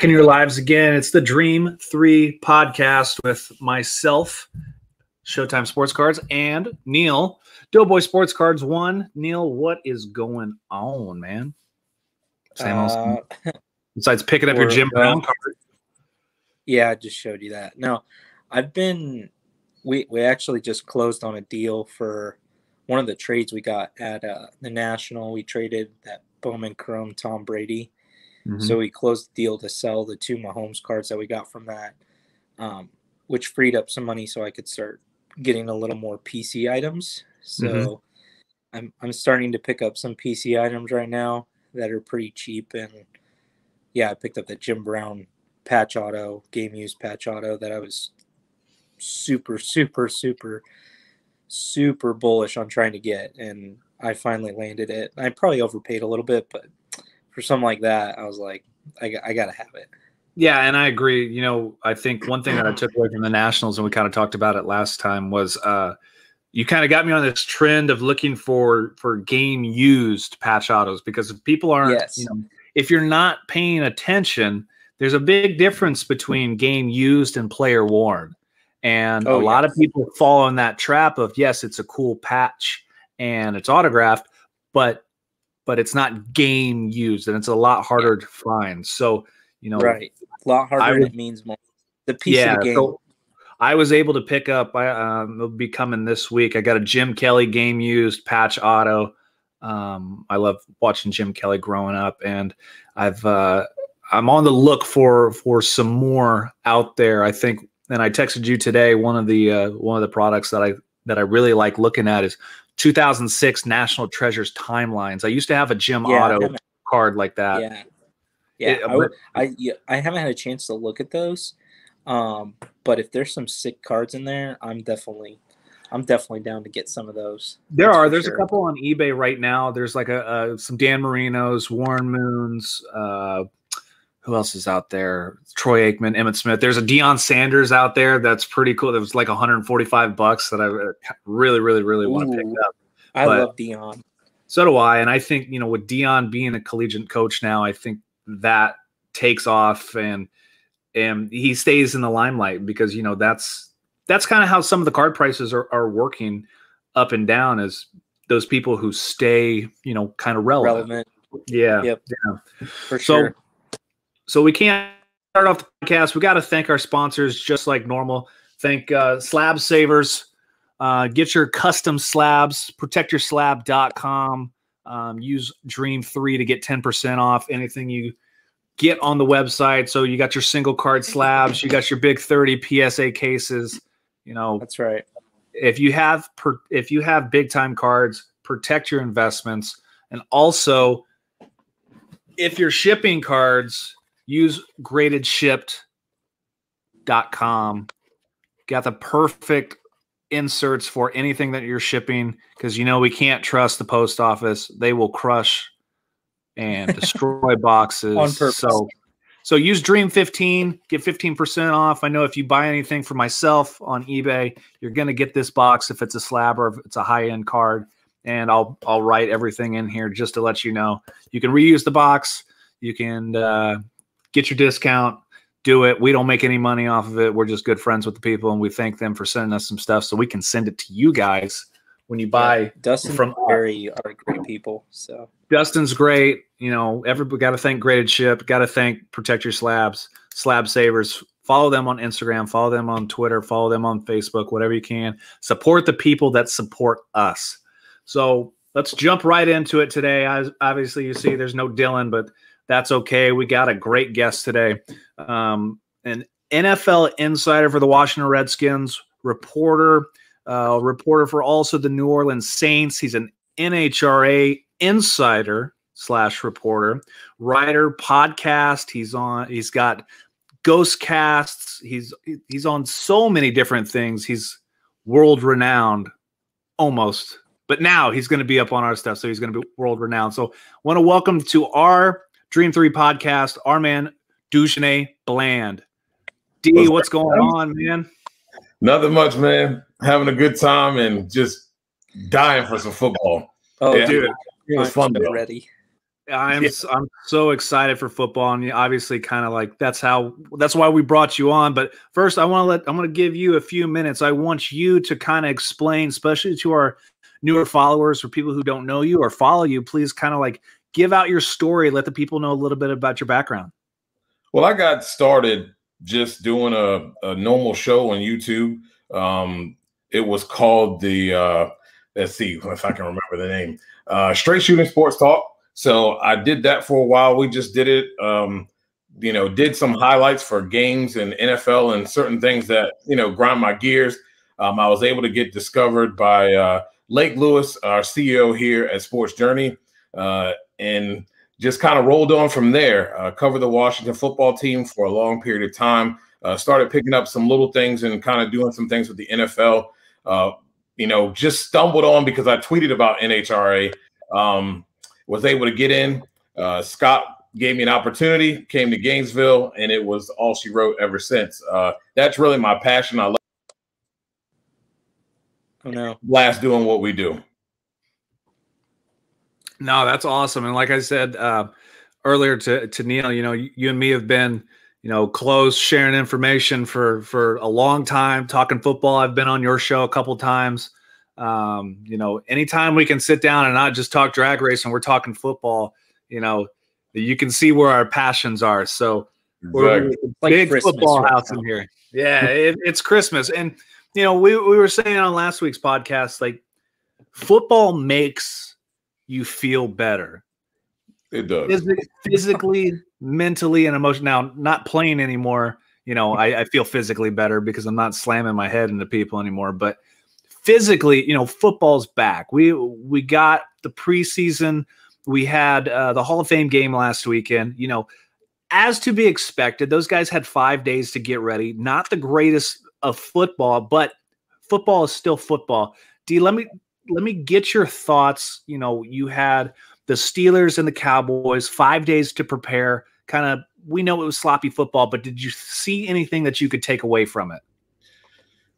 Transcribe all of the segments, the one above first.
back in your lives again. It's the Dream 3 podcast with myself, Showtime Sports Cards, and Neil, Doughboy Sports Cards 1. Neil, what is going on, man? Same old Uh, Besides picking up your Jim uh, Brown card. yeah, I just showed you that. No, I've been. We we actually just closed on a deal for one of the trades we got at uh, the National. We traded that Bowman Chrome Tom Brady. Mhm. So we closed the deal to sell the two Mahomes cards that we got from that, um, which freed up some money so I could start getting a little more PC items. So Mhm. I'm I'm starting to pick up some PC items right now that are pretty cheap and yeah, I picked up the Jim Brown patch auto, game used patch auto that I was super, super, super, super bullish on trying to get and I finally landed it. I probably overpaid a little bit, but for something like that, I was like, I, got- I gotta have it. Yeah, and I agree. You know, I think one thing that I took away from the Nationals, and we kind of talked about it last time, was uh, you kind of got me on this trend of looking for for game used patch autos because if people aren't, Yes. you know, if you're not paying attention, there's a big difference between game used and player worn, and Oh, a lot of people fall in that trap of yes, it's a cool patch and it's autographed, but but it's not game used, and it's a lot harder to find. So you know, Right. A lot harder I it means more. The piece of the game. so I was able to pick up. I um, it'll be coming this week. I got a Jim Kelly game used patch auto. Um, I love watching Jim Kelly growing up, and I've uh, I'm on the look for for some more out there. I think, and I texted you today. One of the uh, one of the products that I that I really like looking at is 2006 National Treasures timelines. I used to have a Jim Yeah, Auto card like that. yeah. Yeah. It- I, would- I, yeah, I haven't had a chance to look at those. Um, but if there's some sick cards in there, I'm definitely I'm definitely down to get some of those. There are. There's sure. a couple on eBay right now. There's like a, uh some Dan Marinos, Warren Moons. Uh, who else is out there? Troy Aikman, Emmitt Smith. There's a Deion Sanders out there that's pretty cool. That was like 145 bucks that I really, really, really want to pick up. I but- love Deion. So do I. And I think you know with Deion being a collegiate coach now, I think that takes off and and he stays in the limelight because you know that's that's kind of how some of the card prices are, are working up and down is those people who stay you know kind of relevant. Relevant Yeah. Yep. Yeah. for So sure. So we can't start off the podcast. We got to thank our sponsors just like normal. Thank uh, Slab Savers. Uh, get your custom slabs, protectyourslab.com. Um, use Dream3 to get 10% off anything you get on the website. So you got your single card slabs, you got your big 30 PSA cases. You know, That's right. if you have per, if you have big time cards, protect your investments, and also if you're shipping cards, use gradedship.com. Got the perfect inserts for anything that you're shipping because you know we can't trust the post office; they will crush and destroy boxes. On purpose. So so use Dream 15, get 15% off. I know if you buy anything for myself on eBay, you're gonna get this box if it's a slab or if it's a high-end card. And I'll I'll write everything in here just to let you know. You can reuse the box, you can uh, get your discount, do it. We don't make any money off of it. We're just good friends with the people and we thank them for sending us some stuff so we can send it to you guys when you buy Dustin from Barry are great people. So Dustin's great. You know, everybody got to thank Graded Ship. Got to thank Protect Your Slabs, Slab Savers. Follow them on Instagram. Follow them on Twitter. Follow them on Facebook. Whatever you can. Support the people that support us. So let's jump right into it today. As obviously, you see, there's no Dylan, but that's okay. We got a great guest today. Um, an NFL insider for the Washington Redskins, reporter, uh, reporter for also the New Orleans Saints. He's an NHRA insider slash reporter, writer, podcast. He's on. He's got ghost casts. He's he's on so many different things. He's world renowned, almost. But now he's going to be up on our stuff, so he's going to be world renowned. So, want to welcome to our Dream Three podcast, our man Dujunnea Bland. D, What's what's going on, man? Nothing much, man. Having a good time and just dying for some football. oh Yeah. dude, It was I'm fun. so ready. I'm yeah. I'm so excited for football, and obviously, kind of like that's how that's why we brought you on. But first, I want to let I'm going to give you a few minutes. I want you to kind of explain, especially to our newer followers or people who don't know you or follow you. Please, kind of like give out your story, let the people know a little bit about your background. Well, I got started just doing a, a normal show on YouTube. Um, it was called the uh, let's see if I can remember the name. Uh, Straight Shooting Sports Talk. So I did that for a while. We just did it. Um, you know, did some highlights for games and NFL and certain things that you know grind my gears. Um, I was able to get discovered by uh, Lake Lewis, our CEO here at Sports Journey, uh, and just kind of rolled on from there. Uh, covered the Washington football team for a long period of time. Uh, started picking up some little things and kind of doing some things with the NFL. Uh, you know, just stumbled on because I tweeted about NHRA. Um, was able to get in. Uh, Scott gave me an opportunity, came to Gainesville, and it was all she wrote ever since. Uh, that's really my passion. I love oh, no. blast doing what we do. No, that's awesome. And like I said uh, earlier to to Neil, you know, you, you and me have been you know close sharing information for for a long time talking football i've been on your show a couple times um, you know anytime we can sit down and not just talk drag race and we're talking football you know you can see where our passions are so we're like big Christmas football right house now. in here yeah it, it's christmas and you know we, we were saying on last week's podcast like football makes you feel better it does physically mentally and emotionally. Now, not playing anymore, you know, I, I feel physically better because I'm not slamming my head into people anymore. But physically, you know, football's back. We we got the preseason. We had uh, the Hall of Fame game last weekend. You know, as to be expected, those guys had five days to get ready. Not the greatest of football, but football is still football. D, let me let me get your thoughts. You know, you had the Steelers and the Cowboys five days to prepare kind of we know it was sloppy football, but did you see anything that you could take away from it?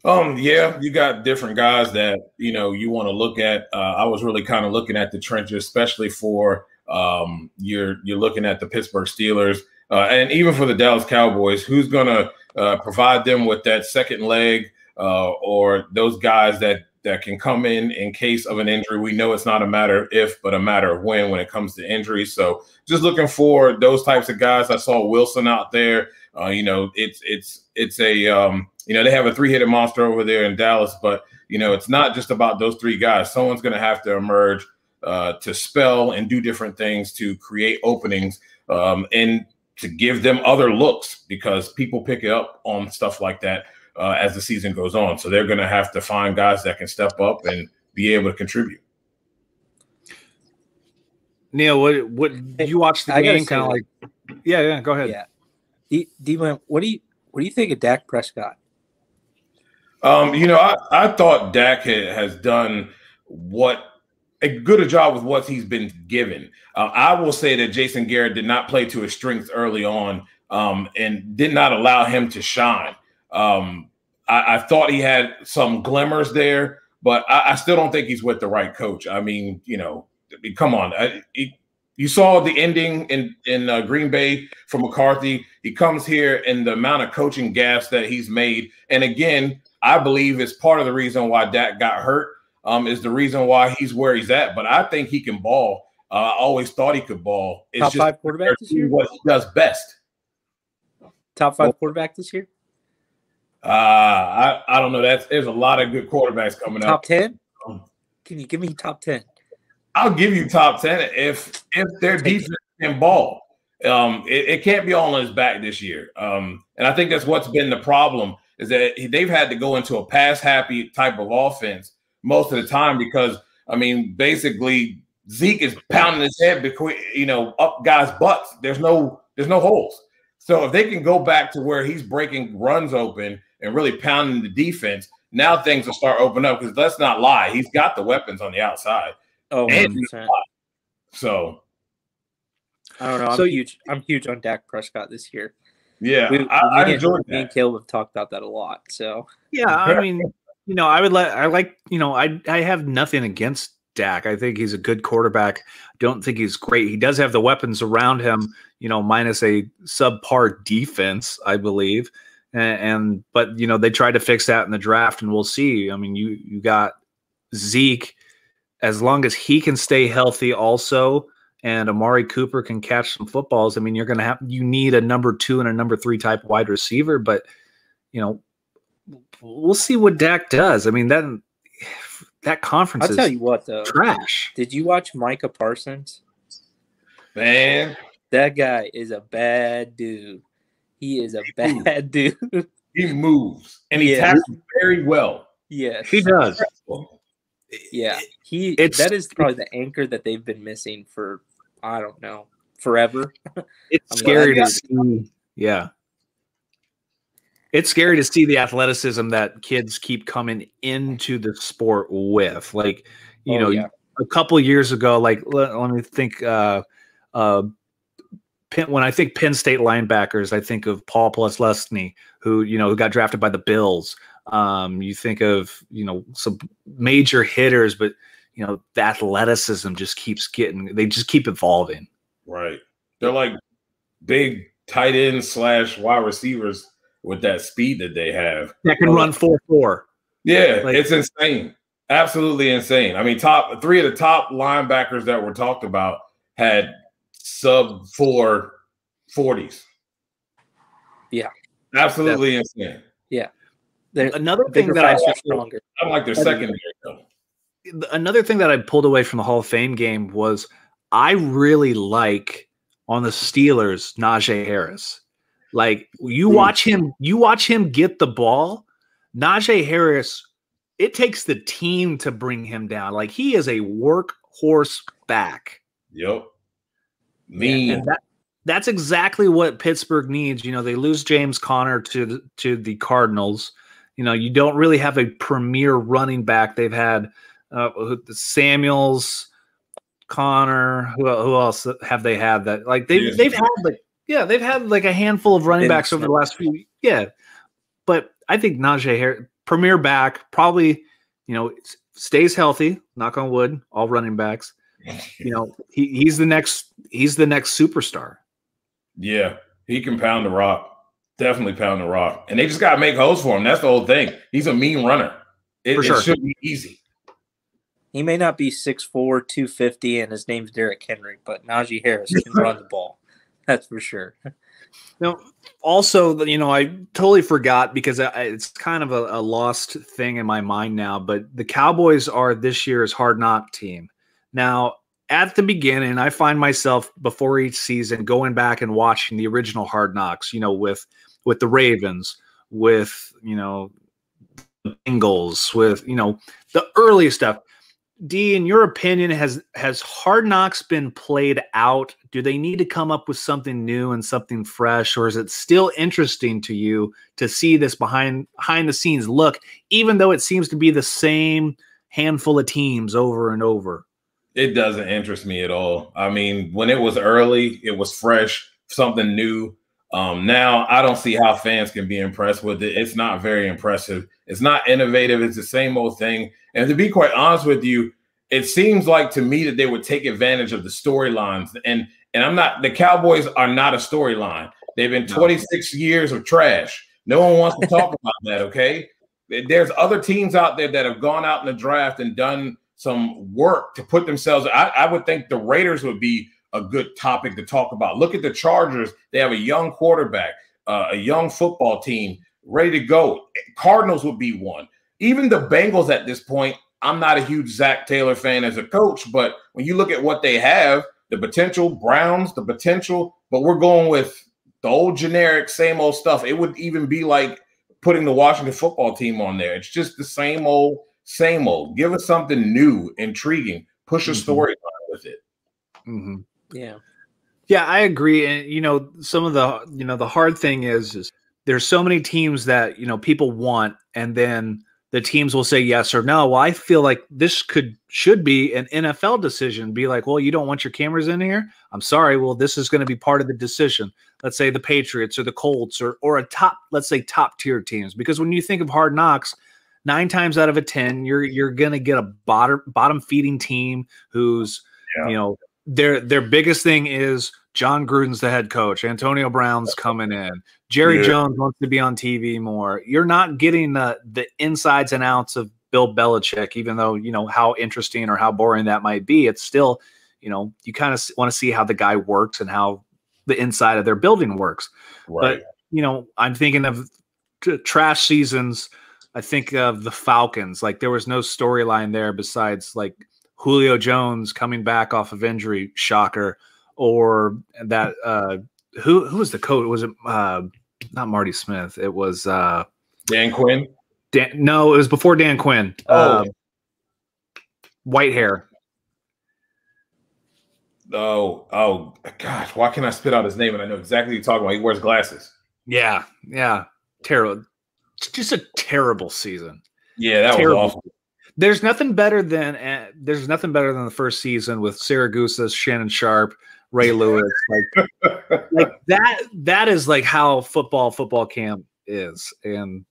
Um, yeah, you got different guys that you know you want to look at. Uh, I was really kind of looking at the trenches, especially for um, you're you're looking at the Pittsburgh Steelers uh, and even for the Dallas Cowboys. Who's to uh, provide them with that second leg, uh, or those guys that that can come in in case of an injury. We know it's not a matter of if, but a matter of when when it comes to injuries. So just looking for those types of guys. I saw Wilson out there. Uh, you know, it's it's it's a um, you know they have a three-headed monster over there in Dallas, but you know it's not just about those three guys. Someone's going to have to emerge uh, to spell and do different things to create openings um, and to give them other looks because people pick it up on stuff like that uh, as the season goes on. So they're going to have to find guys that can step up and be able to contribute. Neil, what what you watch the I game kind of like? Yeah, yeah. Go ahead. Yeah, D, D what do you what do you think of Dak Prescott? Um, you know, I, I thought Dak has done what a good a job with what he's been given. Uh, I will say that Jason Garrett did not play to his strengths early on um, and did not allow him to shine. Um, I, I, thought he had some glimmers there, but I, I, still don't think he's with the right coach. I mean, you know, come on. I, he, you saw the ending in in uh, Green Bay for McCarthy. He comes here and the amount of coaching gaps that he's made, and again, I believe is part of the reason why Dak got hurt. Um, is the reason why he's where he's at. But I think he can ball. Uh, I always thought he could ball. It's Top five quarterback this year. What he does best. Top five quarterback this year. Uh, I, I don't know. That's there's a lot of good quarterbacks coming top up. Top ten? Can you give me top ten? I'll give you top ten if if their defense can ball. Um, it, it, can't be all on his back this year. Um, and I think that's what's been the problem is that they've had to go into a pass happy type of offense most of the time because I mean basically Zeke is pounding his head between you know up guys' butts. There's no there's no holes. So if they can go back to where he's breaking runs open and really pounding the defense, now things will start opening up. Because let's not lie, he's got the weapons on the outside. Oh, so I don't know. I'm so huge. I'm huge on Dak Prescott this year. Yeah, we, I, I enjoyed Me and Caleb have talked about that a lot. So yeah, I mean, you know, I would let I like you know I I have nothing against Dak. I think he's a good quarterback. Don't think he's great. He does have the weapons around him, you know, minus a subpar defense, I believe. And, and but you know they tried to fix that in the draft, and we'll see. I mean, you you got Zeke, as long as he can stay healthy, also, and Amari Cooper can catch some footballs. I mean, you're going to have you need a number two and a number three type wide receiver, but you know, we'll see what Dak does. I mean that that conference. I'll tell you what, though, trash. Did you watch Micah Parsons? Man, that guy is a bad dude. He is a bad dude. He moves and he yeah. tackles very well. Yes, he does. Yeah, he. It's, that is probably the anchor that they've been missing for I don't know forever. It's scary to see. Yeah, it's scary to see the athleticism that kids keep coming into the sport with. Like, you oh, know, yeah. a couple years ago, like let, let me think. Uh, uh, Penn, when I think Penn State linebackers, I think of Paul Posluszny, who you know who got drafted by the Bills. Um, you think of you know some major hitters, but you know the athleticism just keeps getting. They just keep evolving. Right. They're like big tight end slash wide receivers with that speed that they have. That can run four four. Yeah, like, it's insane. Absolutely insane. I mean, top three of the top linebackers that were talked about had sub four forties. Yeah. Absolutely insane. Yeah. They're, Another thing that I stronger. I like their secondary though. Another thing that I pulled away from the Hall of Fame game was I really like on the Steelers Najee Harris. Like you watch him, you watch him get the ball. Najee Harris, it takes the team to bring him down. Like he is a workhorse back. Yep. Me. That, that's exactly what Pittsburgh needs. You know, they lose James Conner to the, to the Cardinals. You know, you don't really have a premier running back. They've had uh, Samuels, Conner. Who, who else have they had that? Like they yeah. they've had like yeah they've had like a handful of running backs over the last few yeah, but I think Najee Harris, premier back, probably you know stays healthy. Knock on wood. All running backs you know, he, he's the next he's the next superstar. Yeah, he can pound the rock. Definitely pound the rock. And they just gotta make holes for him. That's the whole thing. He's a mean runner. It, for sure. it should be easy. He may not be 6'4, 250, and his name's Derrick Henry, but Najee Harris can run the ball. That's for sure. Now, also, you know, I totally forgot because it's kind of a, a, lost thing in my mind now. But the Cowboys are this year's hard knock team. Now, at the beginning, I find myself before each season going back and watching the original Hard Knocks, you know, with with the Ravens, with you know the Bengals, with you know the early stuff. D, in your opinion, has has Hard Knocks been played out? Do they need to come up with something new and something fresh, or is it still interesting to you to see this behind behind the scenes look, even though it seems to be the same handful of teams over and over? It doesn't interest me at all. I mean, when it was early, it was fresh, something new. Um, now I don't see how fans can be impressed with it. It's not very impressive. It's not innovative. It's the same old thing. And to be quite honest with you, it seems like to me that they would take advantage of the storylines. And and I'm not the Cowboys are not a storyline. They've been 26 years of trash. No one wants to talk about that. Okay. There's other teams out there that have gone out in the draft and done some work to put themselves. I, I would think the Raiders would be a good topic to talk about. Look at the Chargers; they have a young quarterback, uh, a young football team ready to go. Cardinals would be one. Even the Bengals at this point. I'm not a huge Zac Taylor fan as a coach, but when you look at what they have, the potential Browns, the potential, but we're going with the old generic, same old stuff. It would even be like putting the Washington football team on there. It's just the same old same old. Give us something new, intriguing. Push a mm-hmm. storyline with it. Mm-hmm. Yeah. Yeah, I agree. And you know, some of the you know the hard thing is is there's so many teams that you know people want, and then the teams will say yes or no. Well, I feel like this could should be an NFL decision. Be like, well, you don't want your cameras in here. I'm sorry. Well, this is going to be part of the decision. Let's say the Patriots or the Colts or or a top, let's say top tier teams. Because when you think of hard knocks, nine times out of a ten, you're you're gonna get a bottom bottom feeding team who's Yeah. you know their their biggest thing is Jon Gruden's the head coach. Antonio Brown's coming in. Jerry Yeah. Jones wants to be on TV more. You're not getting the the insides and outs of Bill Belichick, even though you know how interesting or how boring that might be. It's still, you know, you kind of want to see how the guy works and how the inside of their building works Right. you know, I'm thinking of trash seasons. I think of the Falcons. Like there was no storyline there besides like Julio Jones coming back off of injury, shocker, or that uh who who was the coach? Was it uh not Marty Smith? It was uh Dan Quinn. Dan, no, it was before Dan Quinn. Oh. Uh, white hair. Oh, oh gosh, why can't I spit out his name and I know exactly what you're talking about? He wears glasses. Yeah, yeah. Terrible. Just a terrible season. Yeah, that Terrible. was awful. There's nothing better than uh, there's nothing better than the first season with Siragusa, Shannon Sharpe, Ray Lewis, like like that. That is like how football football camp is, and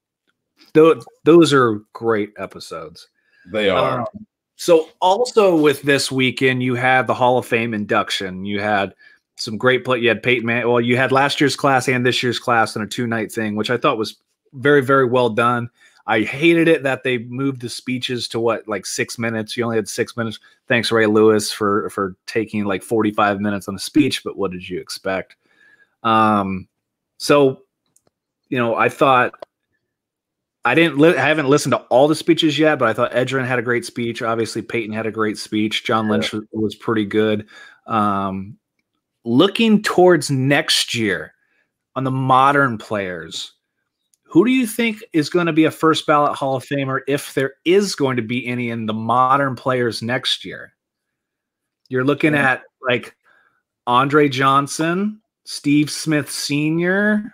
those those are great episodes. They are. Um, so also with this weekend, you had the Hall of Fame induction. You had some great play. You had Peyton Man. Well, you had last year's class and this year's class in a two night thing, which I thought was very very well done. I hated it that they moved the speeches to what like six minutes. You only had six minutes. Thanks Ray Lewis for for taking like forty five minutes on a speech. But what did you expect? Um, so you know, I thought I didn't. Li- I haven't listened to all the speeches yet, but I thought Edgerrin had a great speech. Obviously, Peyton had a great speech. John Lynch was, was pretty good. Um, looking towards next year on the modern players, who do you think is going to be a first ballot Hall of Famer if there is going to be any in the modern players next year? You're looking Yeah. at like Andre Johnson, Steve Smith Sr.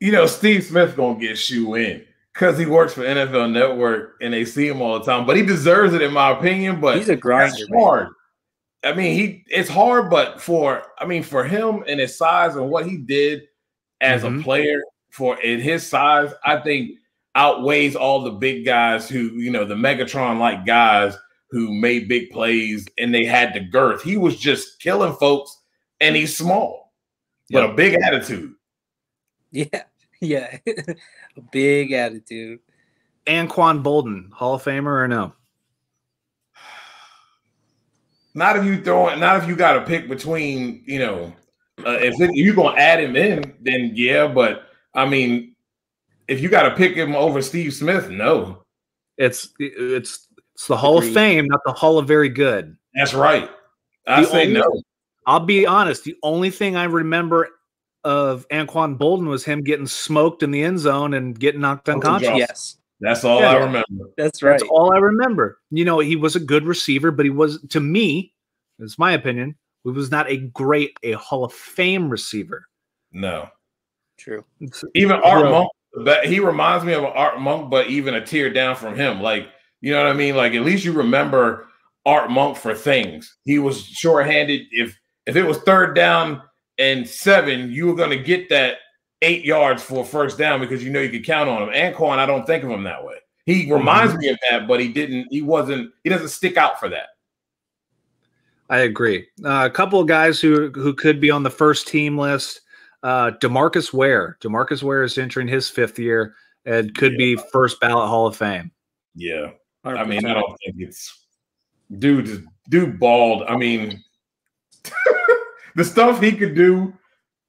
You know, Steve Smith gonna get shoe in because he works for NFL Network and they see him all the time. But he deserves it, in my opinion. But He's a grinder, It's hard. I mean, he it's hard, but for I mean, for him and his size and what he did as Mhm. a player for in his size, I think outweighs all the big guys who, you know, the Megatron like guys who made big plays and they had the girth. He was just killing folks and he's small, but a big attitude. Yeah, yeah. a big attitude. Anquan Boldin, Hall of Famer or no? Not if you throw it, not if you got to pick between, you know, uh, if it, you're gonna add him in, then yeah. But I mean, if you got to pick him over Steve Smith, no, It's it's it's the Hall Agreed. of Fame, not the Hall of Very Good. that's right. I The say only- no. I'll be honest. The only thing I remember of Anquan Boldin was him getting smoked in the end zone and getting knocked unconscious. Yes, That's all Yeah. I remember. that's right. That's all I remember. You know, he was a good receiver, but he was to me, it's my opinion, he was not a great, a Hall of Fame receiver. No, True. Even Art Yeah. Monk. But he reminds me of an Art Monk, but even a tear down from him. Like you know what I mean? Like at least you remember Art Monk for things. He was shorthanded. If if it was third down and seven, you were going to get that eight yards for a first down because you know you could count on him. Anquan, I don't think of him that way. He reminds me of that, but he didn't. He wasn't. He doesn't stick out for that. I agree. Uh, a couple of guys who who could be on the first team list. Uh, Demarcus Ware. Demarcus Ware is entering his fifth year and could be first ballot Hall of Fame. Yeah. I mean, I don't think it's dude. Dude, bald. I mean, the stuff he could do,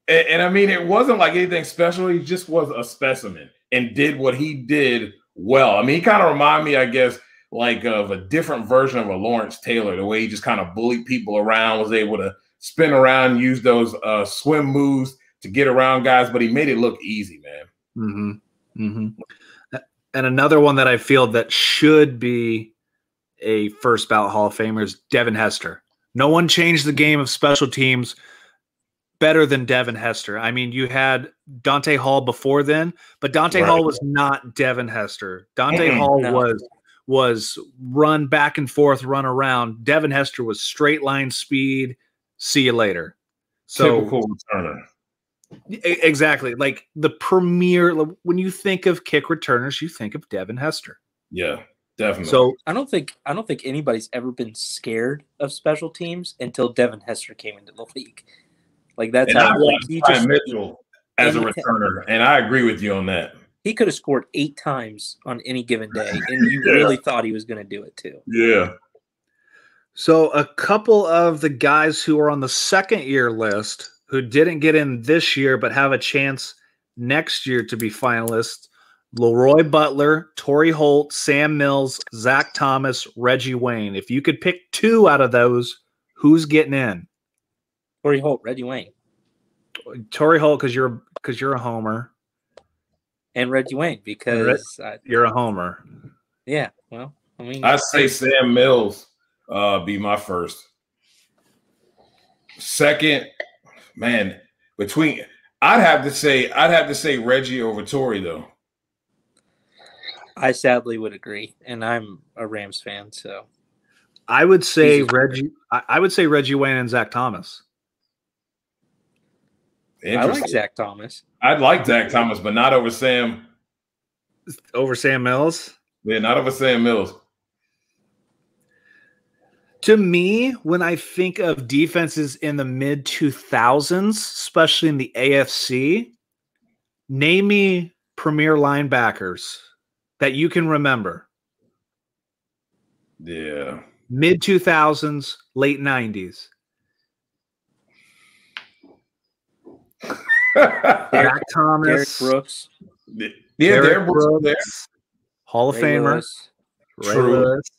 and, and I mean, it wasn't like anything special. He just was a specimen and did what he did well. I mean, he kind of reminded me, I guess, like of a different version of a Lawrence Taylor. The way he just kind of bullied people around, was able to spin around, use those uh, swim moves to get around guys, but he made it look easy, man. Mm-hmm. Mm-hmm. And another one that I feel that should be a first ballot Hall of Famer is Devin Hester. No one changed the game of special teams better than Devin Hester. I mean, you had Dante Hall before then, but Dante Right. Hall was not Devin Hester. Dante Mm-mm, Hall no. was was run back and forth, run around. Devin Hester was straight line speed. See you later. So Typical returner. Exactly. Like the premier, when you think of kick returners, you think of Devin Hester. Yeah, definitely. So I don't think I don't think anybody's ever been scared of special teams until Devin Hester came into the league. Like that's and I how like, watched he Brian just Mitchell as a returner, and I agree with you on that. He could have scored eight times on any given day, and you Yeah. really thought he was going to do it too. Yeah. So a couple of the guys who are on the second year list who didn't get in this year but have a chance next year to be finalists: Leroy Butler, Torry Holt, Sam Mills, Zach Thomas, Reggie Wayne. If you could pick two out of those, who's getting in? Corey Holt, Reggie Wayne, Torry Holt because you're because you're a homer. And Reggie Wayne because I, You're a homer. yeah, well, I mean, I say Sam Mills uh, be my first. Second, man, between I'd have to say I'd have to say Reggie over Torry though. I sadly would agree, and I'm a Rams fan, so I would say Reggie. I, I would say Reggie Wayne and Zach Thomas. I like Interesting. Zach Thomas. I'd like Zach Thomas, but not over Sam. over Sam Mills. Yeah, not over Sam Mills. To me, when I think of defenses in the mid 2000s, especially in the AFC, name me premier linebackers that you can remember. Yeah. Mid 2000s, late 90s. yeah, Zach Thomas, Derrick Brooks, Derek Derrick Brooks there. Hall of Ray Famer, Lewis. Ray True. Lewis.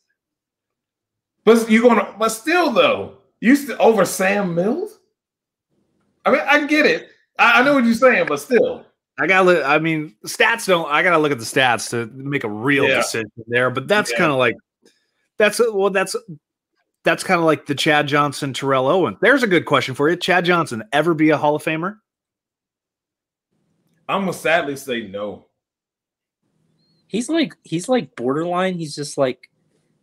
But you gonna but still though, you still over Sam Mills? I mean, I get it. I, I know what you're saying, but still. I gotta look. I mean, stats don't. I gotta look at the stats to make a real Yeah. decision there. But that's Yeah. kind of like that's well, that's that's kind of like the Chad Johnson, Terrell Owen. There's a good question for you. Chad Johnson ever be a Hall of Famer? I'm gonna sadly say no. He's like he's like borderline. He's just like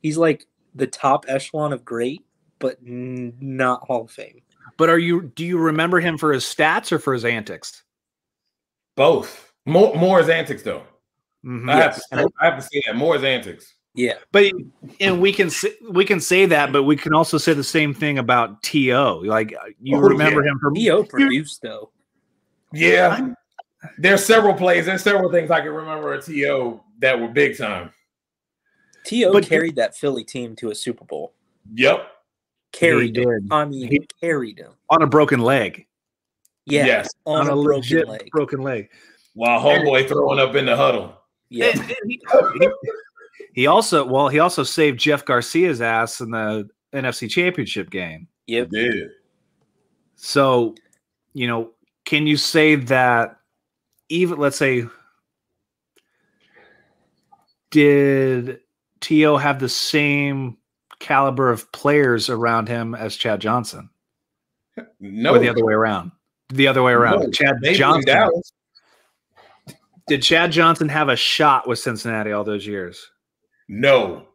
he's like the top echelon of great, but n- not Hall of Fame. But are you? Do you remember him for his stats or for his antics? Both. More more as antics though. Mhm. I, have to, I have to say that more as antics. Yeah, But and we can say, we can say that, but we can also say the same thing about To. Like you Oh, remember yeah. him from Bo produced though. Yeah. There's several plays, there's several things I can remember at TO that were big time. To But- carried that Philly team to a Super Bowl. Yep. Carried He him. did. I mean, He- carried him. on a broken leg. Yeah, Yes. on, a, broken legit leg. broken leg. While homeboy throwing up in the huddle. Yeah, And- and he, he- he also well, he also saved Jeff Garcia's ass in the NFC Championship game. yep. did So, you know, can you say that even let's say did T.O. have the same caliber of players around him as Chad Johnson? No. Or the other way around? The other way around. No. Chad Johnson. Did Chad Johnson have a shot with Cincinnati all those years? No.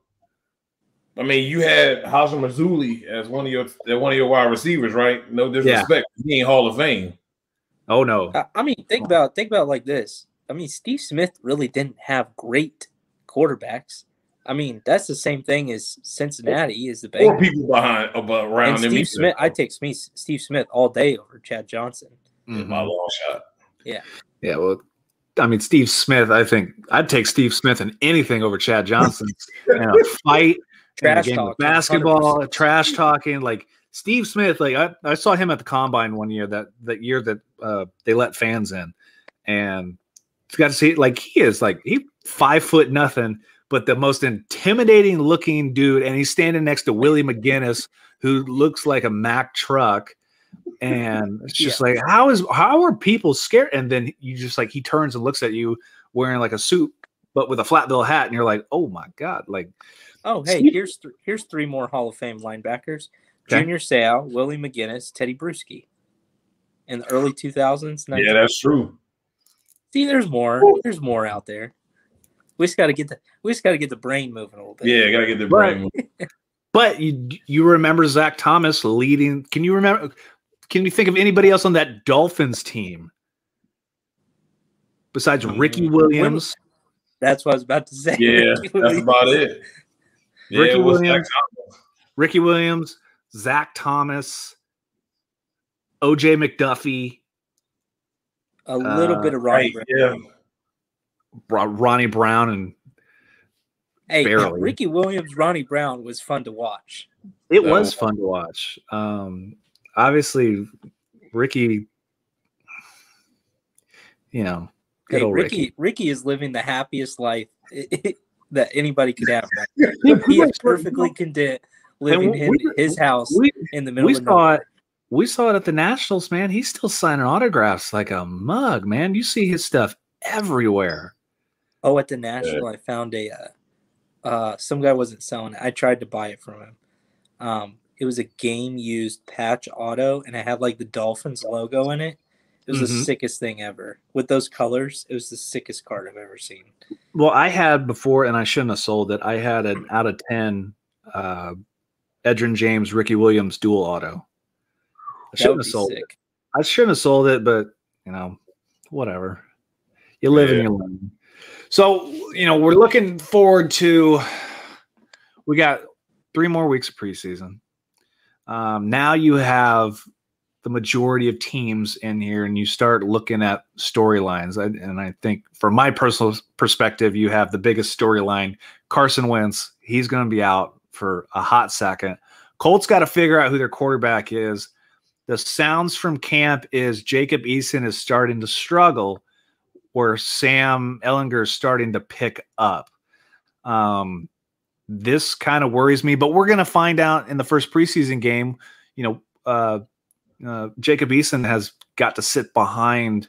I mean, you had Hazem Mazzuli as one of your as one of your wide receivers, right? No disrespect. He ain't Hall of Fame. Oh no. I, I mean, think about think about it like this. I mean, Steve Smith really didn't have great quarterbacks. I mean, that's the same thing as Cincinnati is the Or Bengals. people behind uh, about around And. Steve either. Smith, I take Smith, Steve Smith all day over Chad Johnson. Is my mm-hmm. long shot. Yeah, Yeah. well, I mean, Steve Smith. I think I'd take Steve Smith in anything over Chad Johnson in a fight, in a Trash game of basketball, 100%. trash talking. Like Steve Smith. Like I, I saw him at the combine one year that that year that uh, they let fans in, and got to see like he is like he five foot nothing, but the most intimidating looking dude, and he's standing next to Willie McGinest, who looks like a Mack truck. And it's just like, how is how are people scared? And then you just like he turns and looks at you wearing like a suit, but with a flat bill hat, and you're like, oh my god, like Oh, hey, here's th- here's three more Hall of Fame linebackers: Okay. Junior Seau, Willie McGinest, Tedy Bruschi. In the early 2000s. Yeah, that's true. See, there's more. There's more out there. We just got to get the we just got to get the brain moving a little bit. Yeah, gotta get the brain. moving. But you you remember Zach Thomas leading? Can you remember? Can you think of anybody else on that Dolphins team besides Mhm. Ricky Williams. That's what I was about to say. Yeah, Ricky that's about it. Yeah, Ricky it was Williams. Ricky Williams, Zach Thomas, OJ McDuffie, a little Uh, bit of Ronnie. right. Brown. Yeah, Ronnie Brown, and Hey, barely. Ricky Williams, Ronnie Brown was fun to watch. it So- was fun to watch. Um, obviously, Ricky, you know, good Hey, old Ricky, Ricky. Ricky is living the happiest life that anybody could have. right. He is perfectly content living we- in we- his house We, in the middle we of saw it. We saw it at the Nationals, man. He's still signing autographs like a mug, man. You see his stuff everywhere. Oh, at the National, I found a. Uh, uh, some guy wasn't selling it. I tried to buy it from him. Um, it was a game used patch auto, and it had like the Dolphins logo in it. It was the Mhm. sickest thing ever with those colors. It was the sickest card I've ever seen. Well, I had before, and I shouldn't have sold it. I had an out of ten, uh, Edgerrin James, Ricky Williams dual auto. I shouldn't have sold it. I shouldn't have sold it, but you know, whatever. You live and Yeah. you learn. So you know, we're looking forward to. We got three more weeks of preseason. Um, now you have the majority of teams in here, and you start looking at storylines. And I think, from my personal perspective, you have the biggest storyline: Carson Wentz. He's going to be out for a hot second. Colts got to figure out who their quarterback is. The sounds from camp is Jacob Eason is starting to struggle, where Sam Ehlinger is starting to pick up. Um, this kind of worries me, but we're going to find out in the first preseason game. You know, uh, uh, Jacob Eason has got to sit behind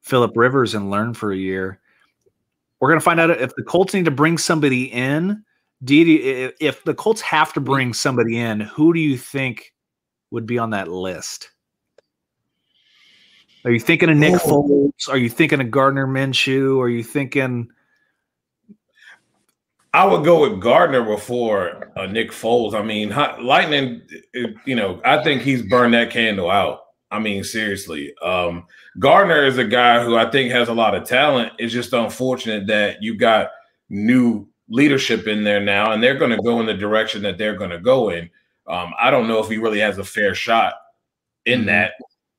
Philip Rivers and learn for a year. We're going to find out if the Colts need to bring somebody in. You, if the Colts have to bring somebody in, who do you think would be on that list? Are you thinking of Nick Oh. Foles? Are you thinking of Gardner Minshew? Are you thinking? I would go with Gardner before uh, Nick Foles. I mean, Hot- Lightning, you know, I think he's burned that candle out. I mean, seriously. Um, Gardner is a guy who I think has a lot of talent. It's just unfortunate that you got new leadership in there now, and they're going to go in the direction that they're going to go in. Um, I don't know if he really has a fair shot in Mhm. that.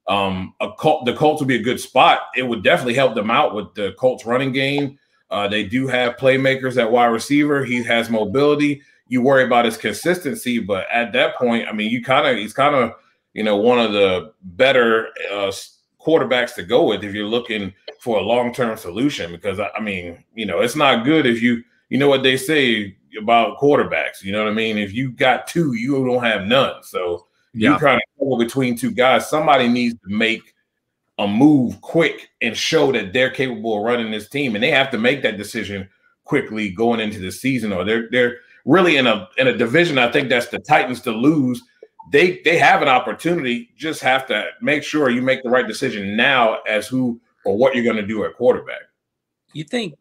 Um, a the Colts would be a good spot. It would definitely help them out with the Colts running game. Uh, they do have playmakers at wide receiver. He has mobility. You worry about his consistency, but at that point, I mean, you kind of he's kind of you know one of the better uh, quarterbacks to go with if you're looking for a long term solution. Because I mean, you know, it's not good if you you know what they say about quarterbacks. You know what I mean? If you got two, you don't have none. So Yeah. you kind of go between two guys. Somebody needs to make a move quick and show that they're capable of running this team, and they have to make that decision quickly going into the season, or they're they're really in a in a division. I think that's the Titans to lose. They they have an opportunity. Just have to make sure you make the right decision now as who or what you're going to do at quarterback. You think?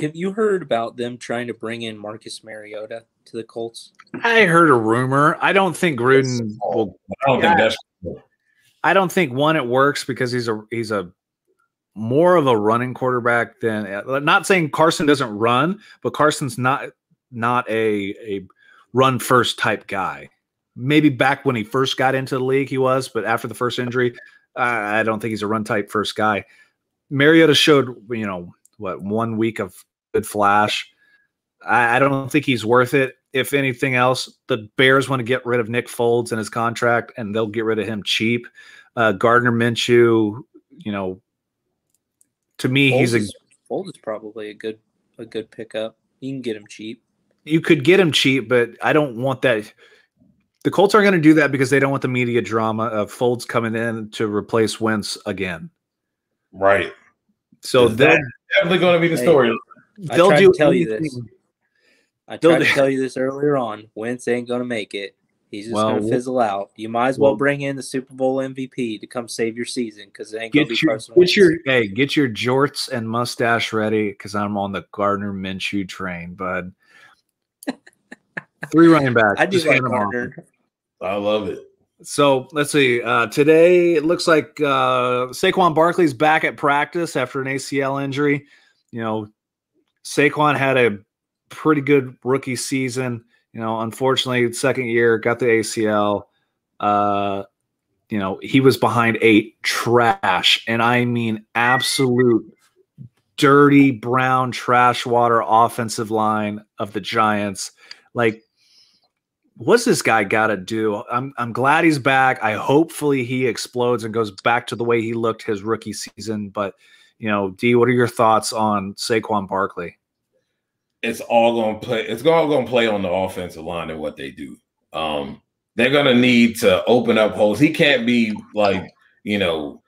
Have you heard about them trying to bring in Marcus Mariota to the Colts? I heard a rumor. I don't think Gruden will. I don't think that's I don't think one it works because he's a he's a more of a running quarterback than uh, not saying Carson doesn't run, but Carson's not not a a run first type guy. Maybe back when he first got into the league, he was, but after the first injury, I I don't think he's a run type first guy. Mariota showed, you know, what one week of good flash. I, I don't think he's worth it. If anything else, the Bears want to get rid of Nick Foles and his contract, and they'll get rid of him cheap. Uh, Gardner Minshew, you know, to me, Foles he's a is, Foles is probably a good a good pickup. You can get him cheap. you could get him cheap, but I don't want that. The Colts aren't going to do that because they don't want the media drama of Folds coming in to replace Wentz again. right. So Is they'll that definitely going to be the story. I they'll tried do to tell you this. I tried to tell you this earlier on. Wentz ain't gonna make it. He's just Well, gonna fizzle out. You might as well, well- bring in the Super Bowl MVP to come save your season because it ain't gonna Get be your, Carson get your hey, get your jorts and mustache ready because I'm on the Gardner Minshew train, bud. Three running backs. I do just like hand them off. Gardner. I love it. So let's see. Uh, today it looks like uh, Saquon Barkley's back at practice after an ACL injury. You know, Saquon had a pretty good rookie season. You know, unfortunately, second year got the ACL. Uh, you know, he was behind eight trash, and I mean absolute dirty brown trash water offensive line of the Giants. Like what's this guy got to do? I'm I'm glad he's back. I hopefully he explodes and goes back to the way he looked his rookie season. But you know, D, what are your thoughts on Saquon Barkley? It's all to play. It's all to play on the offensive line and what they do. Um, they're to need to open up holes. He can't be like you know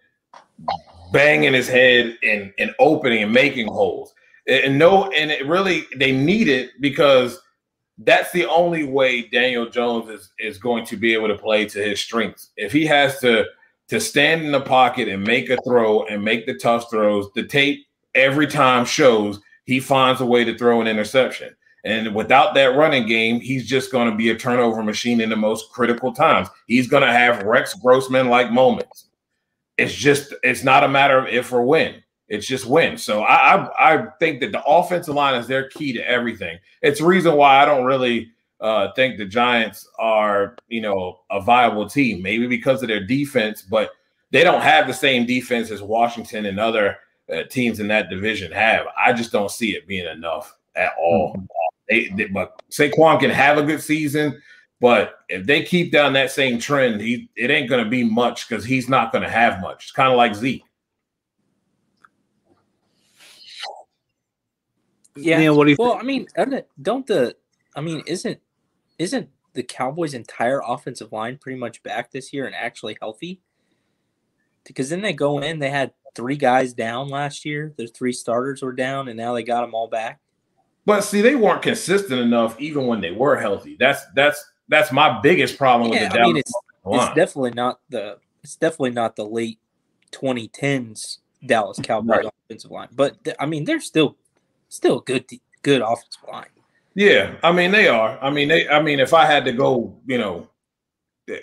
banging his head and and opening and making holes. And no, and it really they need it because that's the only way Daniel Jones is is going to be able to play to his strengths. If he has to to stand in the pocket and make a throw and make the tough throws, the tape every time shows he finds a way to throw an interception. And without that running game, he's just going to be a turnover machine in the most critical times. He's going to have Rex Grossman like moments. It's just it's not a matter of if or when. It's just win. So I, I, I think that the offensive line is their key to everything. It's the reason why I don't really uh, think the Giants are you know a viable team. Maybe because of their defense, but they don't have the same defense as Washington and other uh, teams in that division have. I just don't see it being enough at all. Mm-hmm. They, they, but Saquon can have a good season, but if they keep down that same trend, he it ain't going to be much because he's not going to have much. It's kind of like Zeke. Yeah. Neil, what do you? Well, think? I mean, don't the? I mean, isn't isn't the Cowboys' entire offensive line pretty much back this year and actually healthy? Because then they go in, they had three guys down last year. Their three starters were down, and now they got them all back. But see, they weren't consistent enough even when they were healthy. That's that's that's my biggest problem yeah, with the I mean, it's, it's definitely not the it's definitely not the late 2010s Dallas Cowboys right. offensive line. But th- I mean, they're still still good good offensive line. Yeah, I mean they are. I mean they. I mean if I had to go, you know, eh,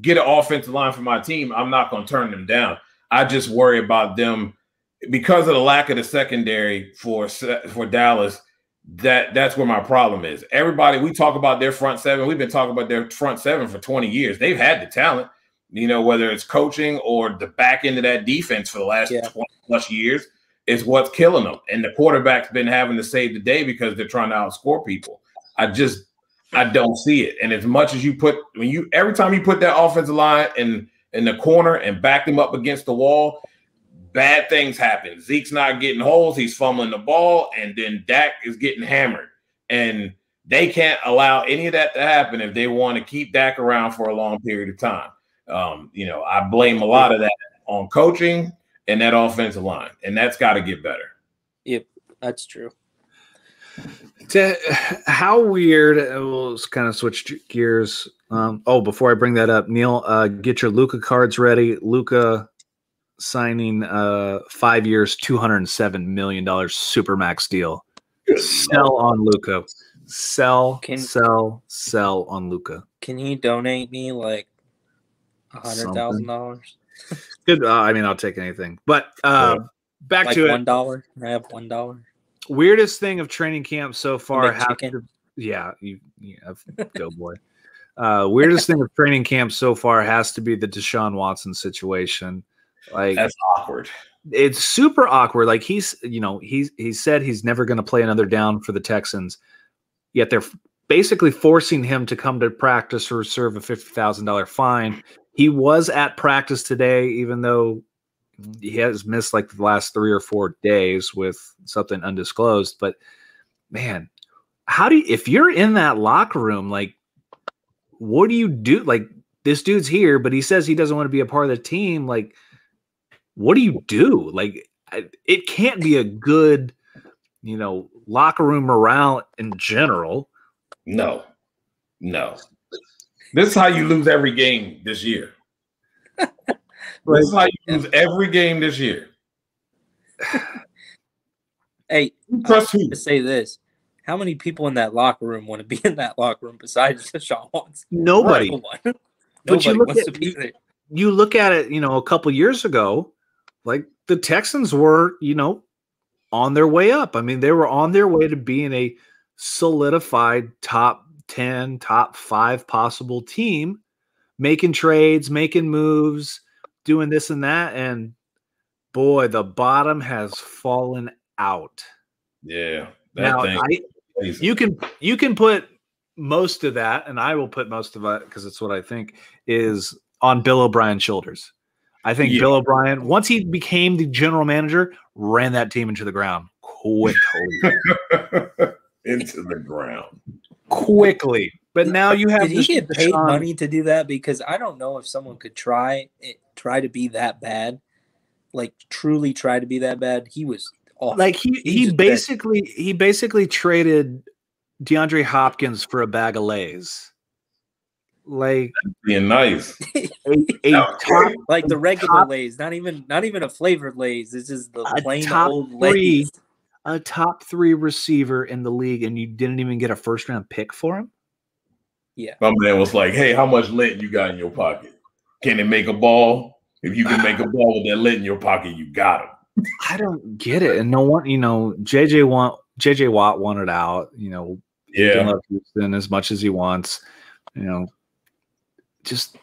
get an offensive line for my team, I'm not going to turn them down. I just worry about them because of the lack of the secondary for for Dallas. That that's where my problem is. Everybody we talk about their front seven. We've been talking about their front seven for 20 years. They've had the talent, you know, whether it's coaching or the back end of that defense for the last yeah. 20 plus years is what's killing them. And the quarterback's been having to save the day because they're trying to outscore people. I just I don't see it. And as much as you put when you every time you put that offensive line in in the corner and back them up against the wall, bad things happen. Zeke's not getting holes, he's fumbling the ball, and then Dak is getting hammered. And they can't allow any of that to happen if they want to keep Dak around for a long period of time. Um, you know, I blame a lot of that on coaching and that offensive line, and that's got to get better. Yep, that's true. To, how weird? We'll kind of switch gears. Um, oh, before I bring that up, Neil, uh, get your Luka cards ready. Luka signing uh, five years, two hundred and seven million dollars super max deal. Good sell on Luka. Sell, can, sell, sell on Luka. Can you donate me like a hundred thousand dollars? Good. Uh, I mean, I'll take anything. But uh, back like to one dollar. I have one dollar. Weirdest thing of training camp so far. To, yeah, you, you have go boy. Uh, weirdest thing of training camp so far has to be the Deshaun Watson situation. Like that's awkward. It's super awkward. Like he's, you know, he's he said he's never going to play another down for the Texans. Yet they're basically forcing him to come to practice or serve a fifty thousand dollar fine he was at practice today, even though he has missed like the last three or four days with something undisclosed. But man, how do you, if you're in that locker room, like, what do you do? Like, this dude's here, but he says he doesn't want to be a part of the team. Like, what do you do? Like, it can't be a good, you know, locker room morale in general. No, no. This is how you lose every game this year. this is how you lose every game this year. Hey, trust me. To say this, how many people in that locker room want to be in that locker room besides Deshaun Watson? Nobody. But you Nobody look wants at- to be there. you look at it, you know, a couple years ago, like the Texans were, you know, on their way up. I mean, they were on their way to being a solidified top 10, top five possible team, making trades, making moves, doing this and that. And boy, the bottom has fallen out. Yeah. That now, thing. I, you can you can put most of that, and I will put most of it because it's what I think is on Bill O'Brien's shoulders. I think Yeah. Bill O'Brien, once he became the general manager, ran that team into the ground quickly, into the ground. quickly. But now you have Did he this get paid Deshaun- money to do that? Because I don't know if someone could try it, try to be that bad, like truly try to be that bad. He was awful. Like he He he just bet- basically he basically traded DeAndre Hopkins for a bag of Lays. Like Being nice. a, a top like the regular top- Lays, not even not even a flavored Lays. This is the plain top old three. Lays. a top three receiver in the league and you didn't even get a first round pick for him? Yeah, My man was like, "Hey, how much lint you got in your pocket? Can it make a ball? If you can make a ball with that lint in your pocket, you got him." I don't get it. And no one, you know, JJ want JJ Watt wanted out, you know, he Yeah, love Houston as much as he wants, you know. Just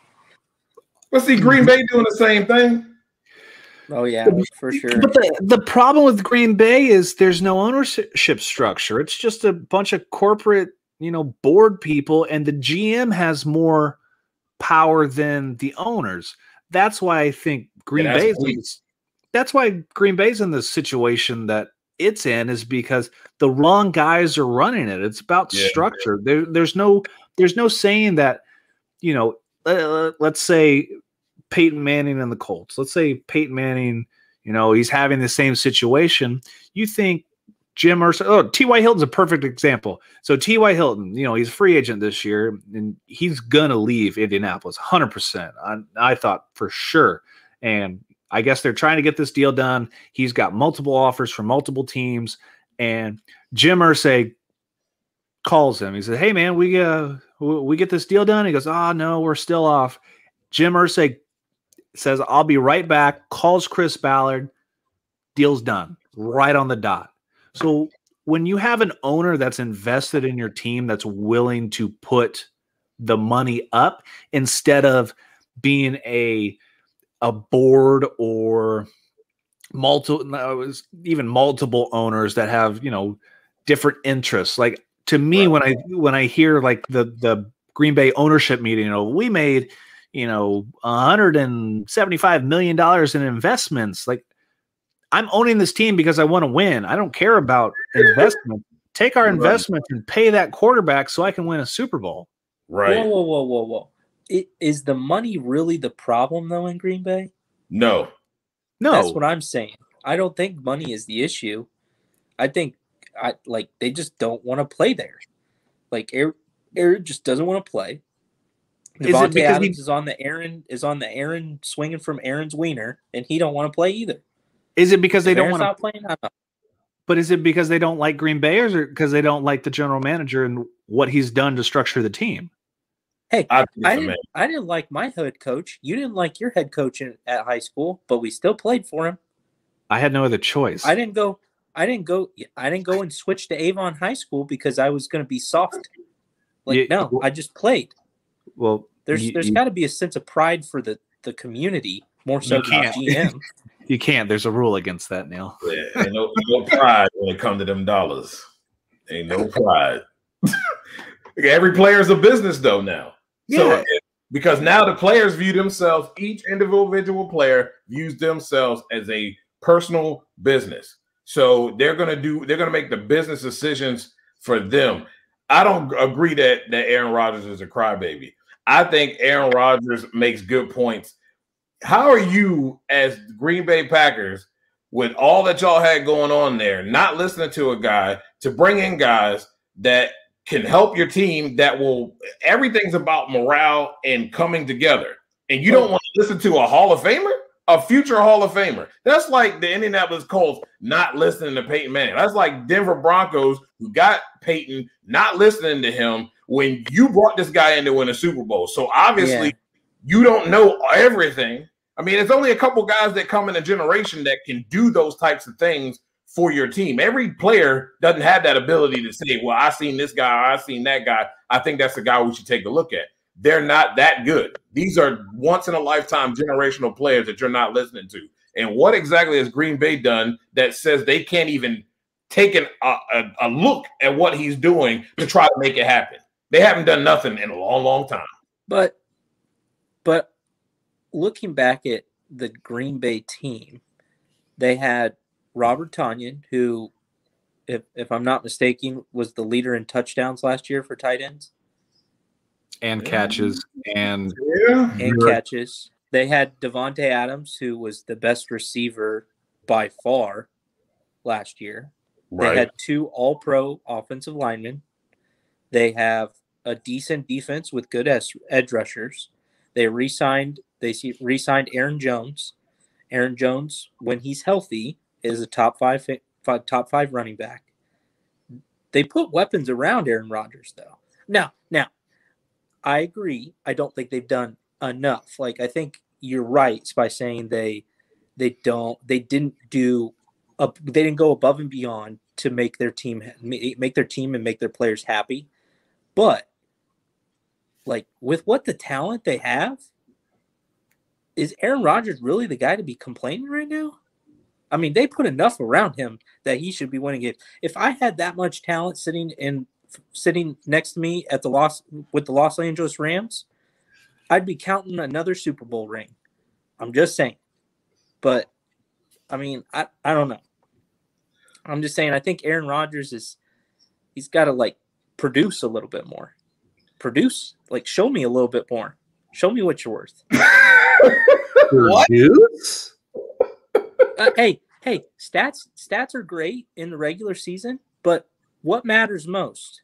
but see, Green Bay doing the same thing. Oh yeah, for sure. But the, the problem with Green Bay is there's no ownership structure. It's just a bunch of corporate, you know, board people, and the GM has more power than the owners. That's why I think Green that's Bay's weak. in this- that's why Green Bay's in the situation that it's in is because the wrong guys are running it. It's about Yeah. structure. There, there's no there's no saying that, you know, uh, let's say Peyton Manning and the Colts. Let's say Peyton Manning, you know, he's having the same situation. You think Jim Mercer, oh, T.Y. Hilton's a perfect example. So T.Y. Hilton, you know, he's a free agent this year and he's going to leave Indianapolis 100%. I, I thought for sure. And I guess they're trying to get this deal done. He's got multiple offers from multiple teams. And Jim Irsay calls him. He said, "Hey man, we uh we get this deal done." He goes, "Oh no, we're still off." Jim Irsay says, "I'll be right back." Calls Chris Ballard. Deal's done right on the dot. So when you have an owner that's invested in your team, that's willing to put the money up instead of being a a board or multiple even multiple owners that have you know different interests like to me Right. when i when i hear like the the green bay ownership meeting you know we made you know 175 million dollars in investments like i'm owning this team because i want to win i don't care about investment take our Right. investment and pay that quarterback so i can win a super bowl Right? Whoa, whoa, whoa, whoa, whoa! It, is the money really the problem though in Green Bay? No. no That's what I'm saying. I don't think money is the issue. I think I like they just don't want to play there. Like Aaron, Aaron just doesn't want to play. Is it Davante because he- Adams is on the Aaron is on the Aaron swinging from Aaron's wiener, and he don't want to play either. is it because they If don't want to not playing. I don't know. But is it because they don't like Green Bay or because they don't like the general manager and what he's done to structure the team? Hey, I, think it's I a didn't. I didn't like my head coach. You didn't like your head coach in, at high school, but we still played for him. I had no other choice. I didn't go. I didn't go. I didn't go and switch to Avon High School because I was going to be soft. Like You- no, I just played. Well, There's you, there's you- got to be a sense of pride for the the community more so You than can't. GM. you can't. There's a rule against that, Neil. Yeah, ain't no, no pride when it come to them dollars. Ain't no pride. Every player's a business though now. Yeah. it- because now the players view themselves, each individual player views themselves as a personal business. So they're gonna do they're gonna make the business decisions for them. I don't agree that that Aaron Rodgers is a crybaby. I think Aaron Rodgers makes good points. How are you as Green Bay Packers with all that y'all had going on there, not listening to a guy to bring in guys that can help your team that will everything's about morale and coming together. And you don't want to listen to a Hall of Famer, a future Hall of Famer. That's like the Indianapolis Colts not listening to Peyton Manning. That's like Denver Broncos who got Peyton not listening to him when you brought this guy in to win a Super Bowl. So obviously Yeah. you don't know everything. I mean, it's only a couple guys that come in a generation that can do those types of things for your team. Every player doesn't have that ability to say, "Well, I seen this guy, I seen that guy. I think that's the guy we should take a look at." They're not that good. These are once in a lifetime generational players that you're not listening to. And what exactly has Green Bay done that says they can't even take an, a, a, a look at what he's doing to try to make it happen? They haven't done nothing in a long, long time. But, but looking back at the Green Bay team, they had Robert Tonyan, who, if if I'm not mistaken, was the leader in touchdowns last year for tight ends and catches and Yeah. and catches. They had Davante Adams, who was the best receiver by far last year. They had two All Pro offensive linemen. They have a decent defense with good edge rushers. They re-signed. They re-signed Aaron Jones. Aaron Jones, when he's healthy, is a top five, fi- fi- top five running back. They put weapons around Aaron Rodgers, though. Now, now, I agree. I don't think they've done enough. Like I think you're right by saying they they don't they didn't do up they didn't go above and beyond to make their team make their team and make their players happy. But like with what the talent they have, is Aaron Rodgers really the guy to be complaining right now? I mean, they put enough around him that he should be winning it. If I had that much talent sitting in sitting next to me at the Los with the Los Angeles Rams, I'd be counting another Super Bowl ring. I'm just saying. But I mean, I, I don't know. I'm just saying I think Aaron Rodgers is he's got to like produce a little bit more. Produce, like show me a little bit more. Show me what you're worth. What? Uh, hey, hey, stats stats are great in the regular season, but what matters most?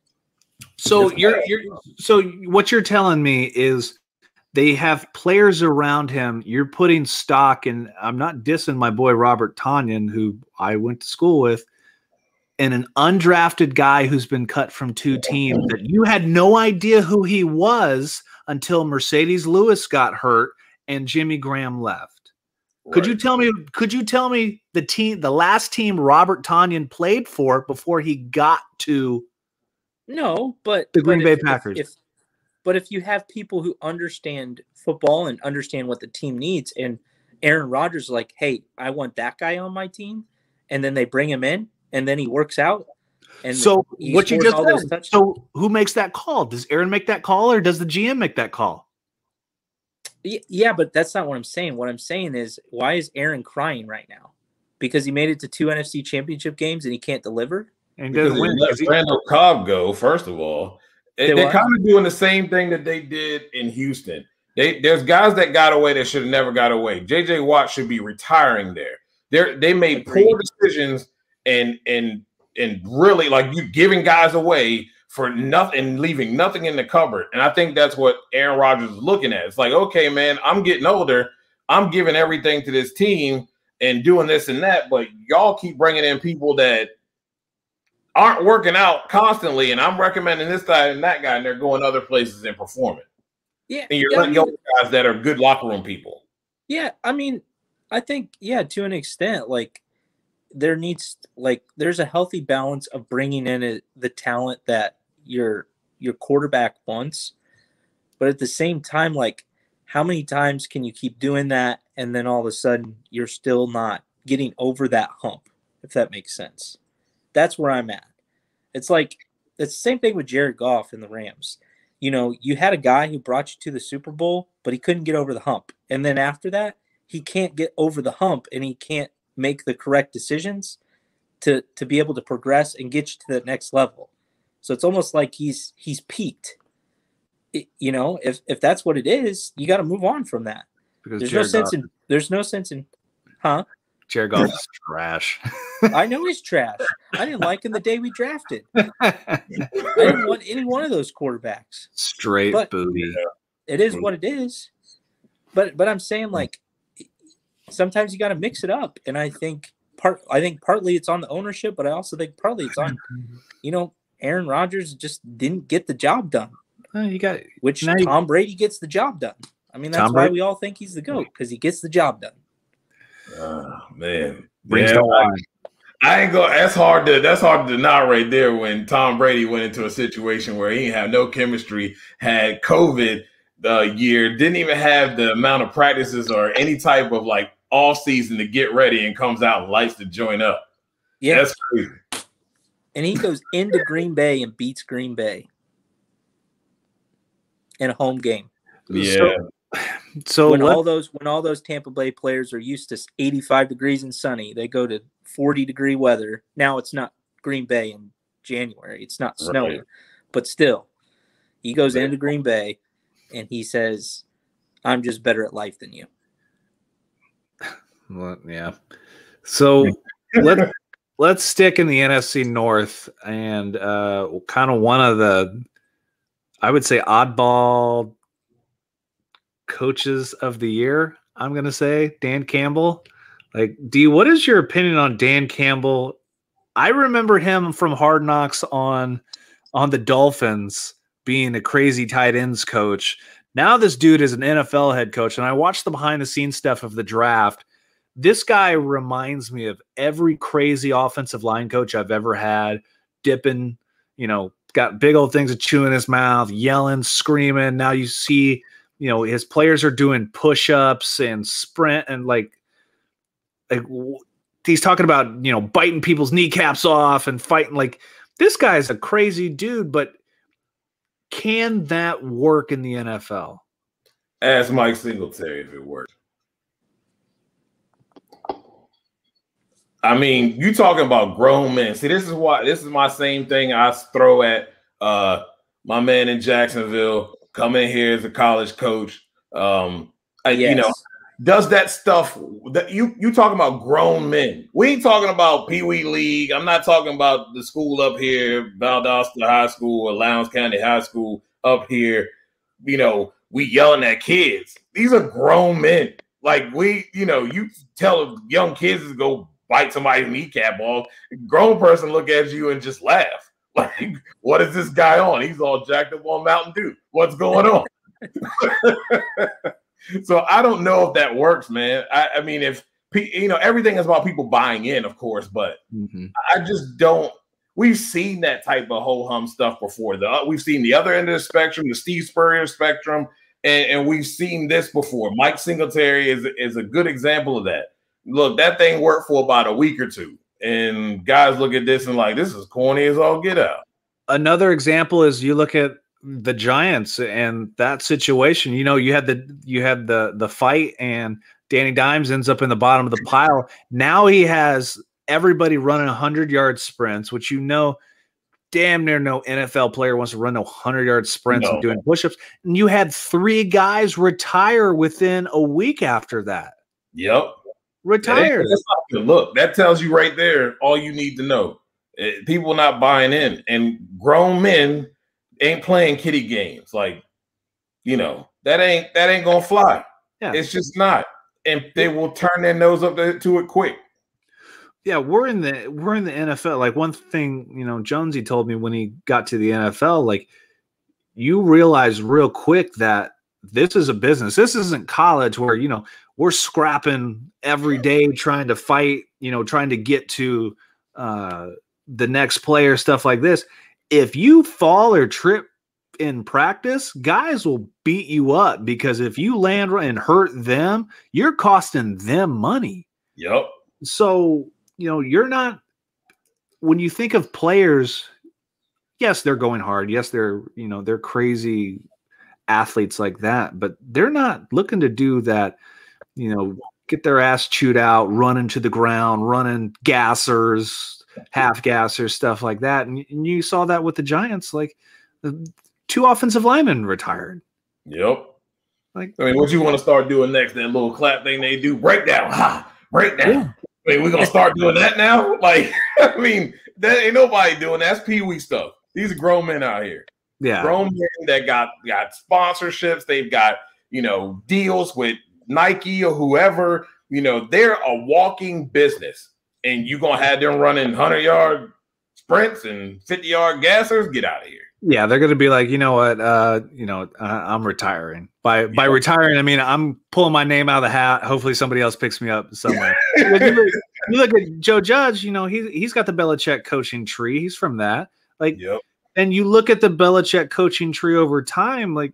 So you're you're so what you're telling me is they have players around him. You're putting stock in. I'm not dissing my boy Robert Tonyan, who I went to school with, and an undrafted guy who's been cut from two teams that you had no idea who he was until Marcedes Lewis got hurt and Jimmy Graham left. Could you tell me? Could you tell me the team, the last team Robert Tonyan played for before he got to? No, but The Green but Bay if- if- Packers. If, but if you have people who understand football and understand what the team needs, and Aaron Rodgers is like, hey, I want that guy on my team, and then they bring him in, and then he works out. And so what you just said. So who makes that call? Does Aaron make that call, or does the GM make that call? Yeah, but that's not what I'm saying. What I'm saying is, why is Aaron crying right now? Because he made it to two NFC Championship games and he can't deliver. And Because doesn't win. let 'cause he- Randall Cobb go, first of all. They, They they're what? kind of doing the same thing that they did in Houston. They there's guys that got away that should have never got away. JJ Watt should be retiring there. They they made Agreed. poor decisions and and and really like you giving guys away for nothing leaving nothing in the cupboard. And I think that's what Aaron Rodgers is looking at. It's like, okay, man, I'm getting older. I'm giving everything to this team and doing this and that, but y'all keep bringing in people that aren't working out constantly, and I'm recommending this guy and that guy, and they're going other places and performing. Yeah, And you're yeah, I letting mean- guys that are good locker room people. Yeah, I mean, I think yeah, to an extent, like there needs like there's a healthy balance of bringing in a, the talent that your your quarterback wants, but at the same time, like how many times can you keep doing that and then all of a sudden you're still not getting over that hump, if that makes sense. That's where I'm at. It's like it's the same thing with Jared Goff and the Rams you know, you had a guy who brought you to the Super Bowl, but he couldn't get over the hump. And then after that, he can't get over the hump and he can't make the correct decisions to to be able to progress and get you to the next level. So it's almost like he's he's peaked. It- you know, if if that's what it is, you got to move on from that. because There's Jared no sense Goff, in there's no sense in huh? Jared Goff is trash. I know he's trash. I didn't like him the day we drafted. I didn't want any one of those quarterbacks. Straight But- booty. it is mm. what it is but but i'm saying mm. like sometimes you got to mix it up and i think part i think partly it's on the ownership but i also think partly it's on you know aaron Rodgers just didn't get the job done Uh, you got which Now you- tom brady gets the job done I mean, that's Tom why Brady? we all think he's the GOAT because he gets the job done. Oh, man. Brings Yeah, I, wine. I ain't go. That's hard to. That's hard to deny right there. When Tom Brady went into a situation where he didn't have no chemistry, had COVID the year, didn't even have the amount of practices or any type of like off season to get ready, and comes out and lights to join up. Yeah, That's crazy. and he goes into Green Bay and beats Green Bay in a home game. Yeah. So, so when let- all those when all those Tampa Bay players are used to 85 degrees and sunny, they go to 40 degree weather. Now it's not Green Bay in January. It's not snowing, Right. but still, he goes Right. into Green Bay and he says, "I'm just better at life than you." Well, yeah. So let let's stick in the NFC North and uh, kind of one of the, I would say, oddball coaches of the year. I'm gonna say Dan Campbell. Like, D, what is your opinion on Dan Campbell? I remember him from Hard Knocks on on the Dolphins being a crazy tight ends coach. Now this dude is an NFL head coach, and I watched the behind the scenes stuff of the draft this guy reminds me of every crazy offensive line coach I've ever had, dipping, you know, got big old things to chew in his mouth, yelling, screaming. Now you see, you know, his players are doing push-ups and sprint and like like he's talking about, you know, biting people's kneecaps off and fighting like this guy's a crazy dude, but can that work in the NFL? Ask Mike Singletary if it worked. I mean, you talking about grown men. See, this is why this is my same thing I throw at uh my man in Jacksonville, come in here as a college coach. Um I- you know, does that stuff that you you talking about grown men. We ain't talking about Pee Wee League. I'm not talking about the school up here, Valdosta High School or Lowndes County High School up here. You know, we yelling at kids. These are grown men. Like we, you know, you tell young kids to go bite somebody's kneecap off. Grown person look at you and just laugh. Like, what is this guy on? He's all jacked up on Mountain Dew. What's going on? so I don't know if that works, man. I, I mean, if you know, everything is about people buying in, of course, but mm-hmm. I just don't. We've seen that type of ho hum stuff before. The we've seen the other end of the spectrum, the Steve Spurrier spectrum, and, and we've seen this before. Mike Singletary is is a good example of that. Look, that thing worked for about a week or two, and guys look at this and like, this is corny as all get out. another example is you look at the Giants and that situation. You know, you had the you had the the fight, and Danny Dimes ends up in the bottom of the pile. Now he has everybody running hundred yard sprints, which you know, damn near no NFL player wants to run no hundred yard sprints No. and doing push-ups. And you had three guys retire within a week after that. Yep. Retired. That's not good. Look, that tells you right there all you need to know. Eh, People not buying in, and grown men ain't playing kitty games. Like, you know, that ain't that ain't gonna fly. Yeah. It's just not, and they will turn their nose up to, to it quick. yeah, we're in the we're in the NFL. Like one thing, you know, Jonesy told me when he got to the NFL, like you realize real quick that this is a business. This isn't college where, you know, we're scrapping every day trying to fight, you know, trying to get to uh the next player, stuff like this. If you fall or trip in practice, guys will beat you up because if you land and hurt them, you're costing them money Yep. so you know you're not when you think of players yes they're going hard yes they're you know they're crazy athletes like that but they're not looking to do that you know get their ass chewed out running to the ground running gassers half gassers stuff like that and, and you saw that with the giants like the two offensive linemen retired Yep. Like- I mean, what you want to start doing next? That little clap thing they do, breakdown, ha, breakdown. Yeah. I mean, we're gonna start doing that now. Like, I mean, that ain't nobody doing that. that's Pee Wee stuff. These are grown men out here. yeah grown men that got got sponsorships. They've got you know deals with Nike or whoever. You know they're a walking business, and you're gonna have them running hundred yard sprints and fifty yard gassers. Get out of here. Yeah, they're going to be like, you know what, uh, you know, uh, I'm retiring. By by retiring, I mean I'm pulling my name out of the hat. Hopefully, somebody else picks me up somewhere. you, look, you, look, at Joe Judge. You know, he's he's got the Belichick coaching tree. He's from that. Like, Yep. and you look at the Belichick coaching tree over time. Like,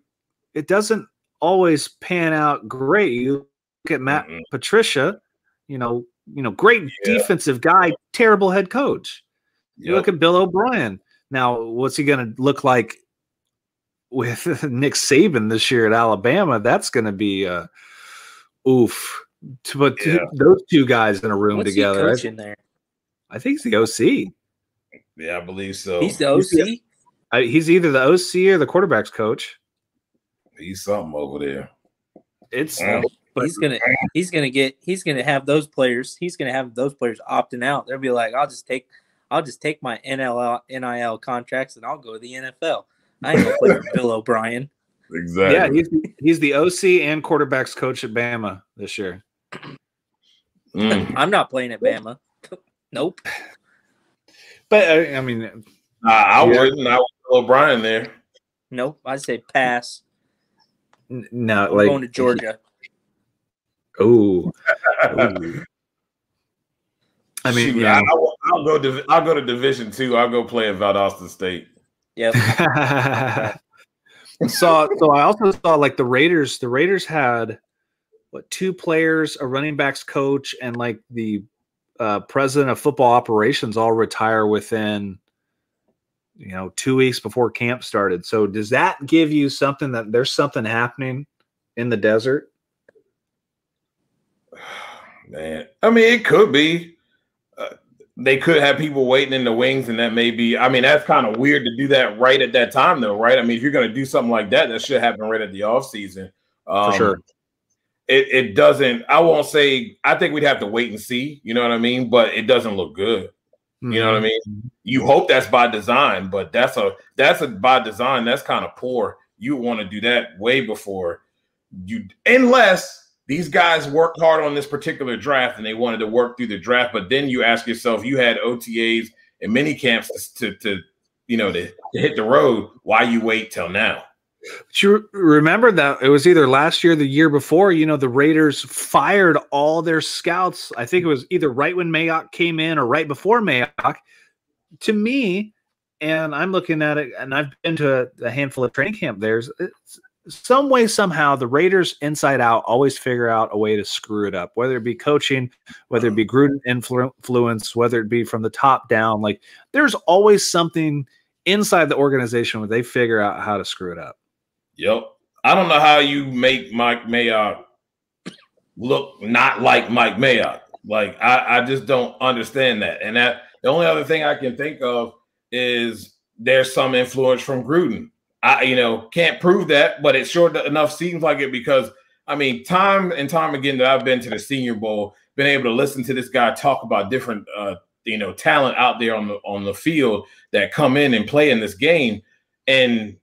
it doesn't always pan out great. You look at Matt Mm-mm. Patricia. You know, you know, great Yeah. defensive guy, terrible head coach. You Yep. look at Bill O'Brien. Now, what's he going to look like with Nick Saban this year at Alabama? That's going to be uh, oof. To put two- those two guys in a room What's together, he I, there? I think he's the OC. Yeah, I believe so. He's the he's the- OC. I, he's either the OC or the quarterback's coach. He's something over there. It's Mm. but- he's gonna he's gonna get he's gonna have those players. He's gonna have those players opting out. They'll be like, I'll just take I'll just take my NL NIL contracts and I'll go to the NFL. I ain't gonna play for Bill O'Brien. Exactly. yeah, he's he's the OC and quarterback's coach at Bama this year. Mm. I'm not playing at Bama. nope. But uh, I mean, I, I Yeah. wouldn't. I would O'Brien there. Nope. I say pass. N- no, I'm like going to Georgia. Oh, I mean, Shoot, yeah. I, will I'll go. Div- I'll go to Division Two. I'll go play at Valdosta State. Yep. saw so I also saw like the Raiders. The Raiders had what two players, a running backs coach, and like the uh, president of football operations all retire within you know two weeks before camp started. So does that give you something that there's something happening in the desert? Man, I mean, it could be. Uh, they could have people waiting in the wings, and that may be. I mean, that's kind of weird to do that right at that time, though, right? I mean, if you're going to do something like that, that should happen right at the off season. Um, sure. It it doesn't. I won't say. I think we'd have to wait and see. You know what I mean? But it doesn't look good. You know what I mean? Mm-hmm. You hope that's by design, but that's a that's a by design. That's kind of poor. You want to do that way before you, unless these guys worked hard on this particular draft and they wanted to work through the draft. But then you ask yourself, you had OTAs and mini camps to to you know to, to hit the road. Why you wait till now? But you remember that it was either last year or the year before, you know, the Raiders fired all their scouts. I think it was either right when Mayock came in or right before Mayock. To me, and I'm looking at it, and I've been to a, a handful of training camp there's it's, some way, somehow, the Raiders inside out always figure out a way to screw it up, whether it be coaching, whether it be uh-huh. Gruden influence, whether it be from the top down. Like there's always something inside the organization where they figure out how to screw it up. Yep. I don't know how you make Mike Mayock look not like Mike Mayock. Like I, I just don't understand that. And that the only other thing I can think of is there's some influence from Gruden. I you know can't prove that, but it sure enough seems like it because I mean time and time again that I've been to the Senior Bowl, been able to listen to this guy talk about different uh you know talent out there on the on the field that come in and play in this game and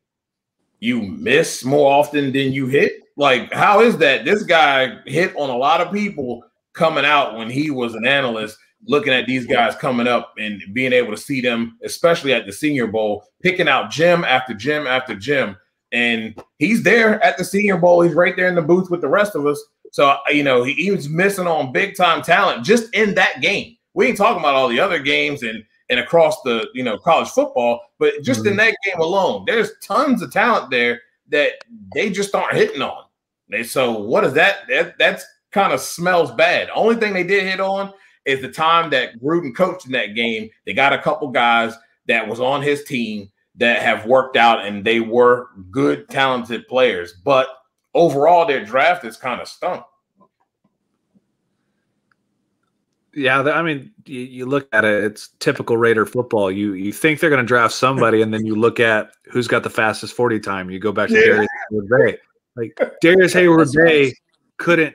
you miss more often than you hit? Like, how is that? This guy hit on a lot of people coming out when he was an analyst, looking at these guys coming up and being able to see them, especially at the Senior Bowl, picking out gym after gym after gym. And he's there at the Senior Bowl. He's right there in the booth with the rest of us. So, you know, he, he was missing on big time talent just in that game. We ain't talking about all the other games and and across the you know college football, but just in mm-hmm. that game alone, there's tons of talent there that they just aren't hitting on. And so what is that? That that's kind of smells bad. Only thing they did hit on is the time that Gruden coached in that game. They got a couple guys that was on his team that have worked out and they were good, talented players. But overall, their draft is kind of stunk. Yeah, I mean, you, you look at it; it's typical Raider football. You you think they're going to draft somebody, and then you look at who's got the fastest forty time. You go back to Yeah. Darius Hayward Bay. Like Darrius Heyward-Bey couldn't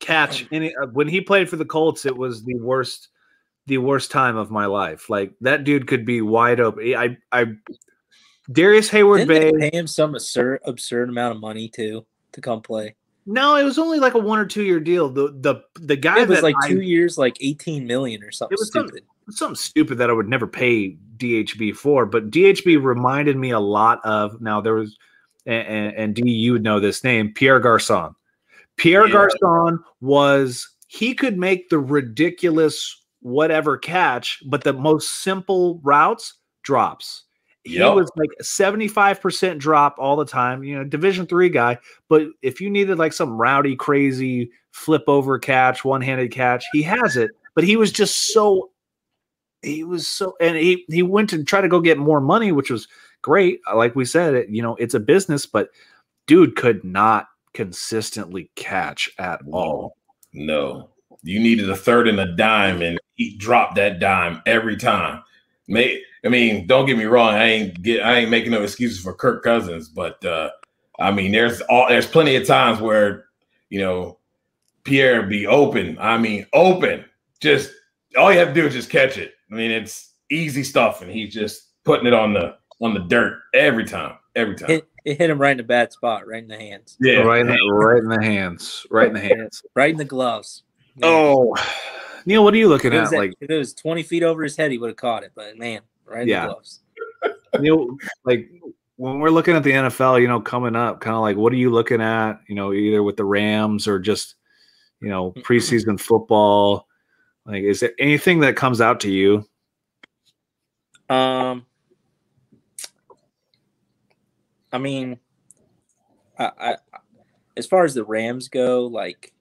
catch any uh, when he played for the Colts. It was the worst, the worst time of my life. Like that dude could be wide open. I I Darrius Heyward-Bey. Didn't they pay him some absurd absurd amount of money too to come play? No, it was only like a one or two year deal. The the the guy It was like I- two years, like eighteen million or something It was stupid. something stupid that I would never pay DHB for, but DHB reminded me a lot of now there was and, and D, you would know this name, Pierre Garcon. Pierre yeah. Garcon was he could make the ridiculous whatever catch, but the most simple routes drops. He yep. was like 75% drop all the time, you know, division three guy. But if you needed like some rowdy, crazy flip over catch, one handed catch, he has it. But he was just so he was so and he he went to try to go get more money, which was great. Uh, like we said, it, you know, it's a business, but dude could not consistently catch at all. No. You needed a third and a dime, and he dropped that dime every time. May I mean, don't get me wrong. I ain't get I ain't making no excuses for Kirk Cousins, but uh, I mean, there's all there's plenty of times where you know Pierre be open. I mean, open. Just all you have to do is just catch it. I mean, it's easy stuff, and he's just putting it on the on the dirt every time. Every time. It, it hit him right in a bad spot, right in the hands. Yeah, right in the, right in the hands, right in the hands, right in the gloves. Man. Oh, Neil, what are you looking at? That, like, if it was twenty feet over his head, he would have caught it. But man, right yeah. gloves. Neil, like when we're looking at the NFL, you know, coming up, kind of like, what are you looking at? You know, either with the Rams or just, you know, preseason football. Like, is there anything that comes out to you? Um, I mean, I, I as far as the Rams go, like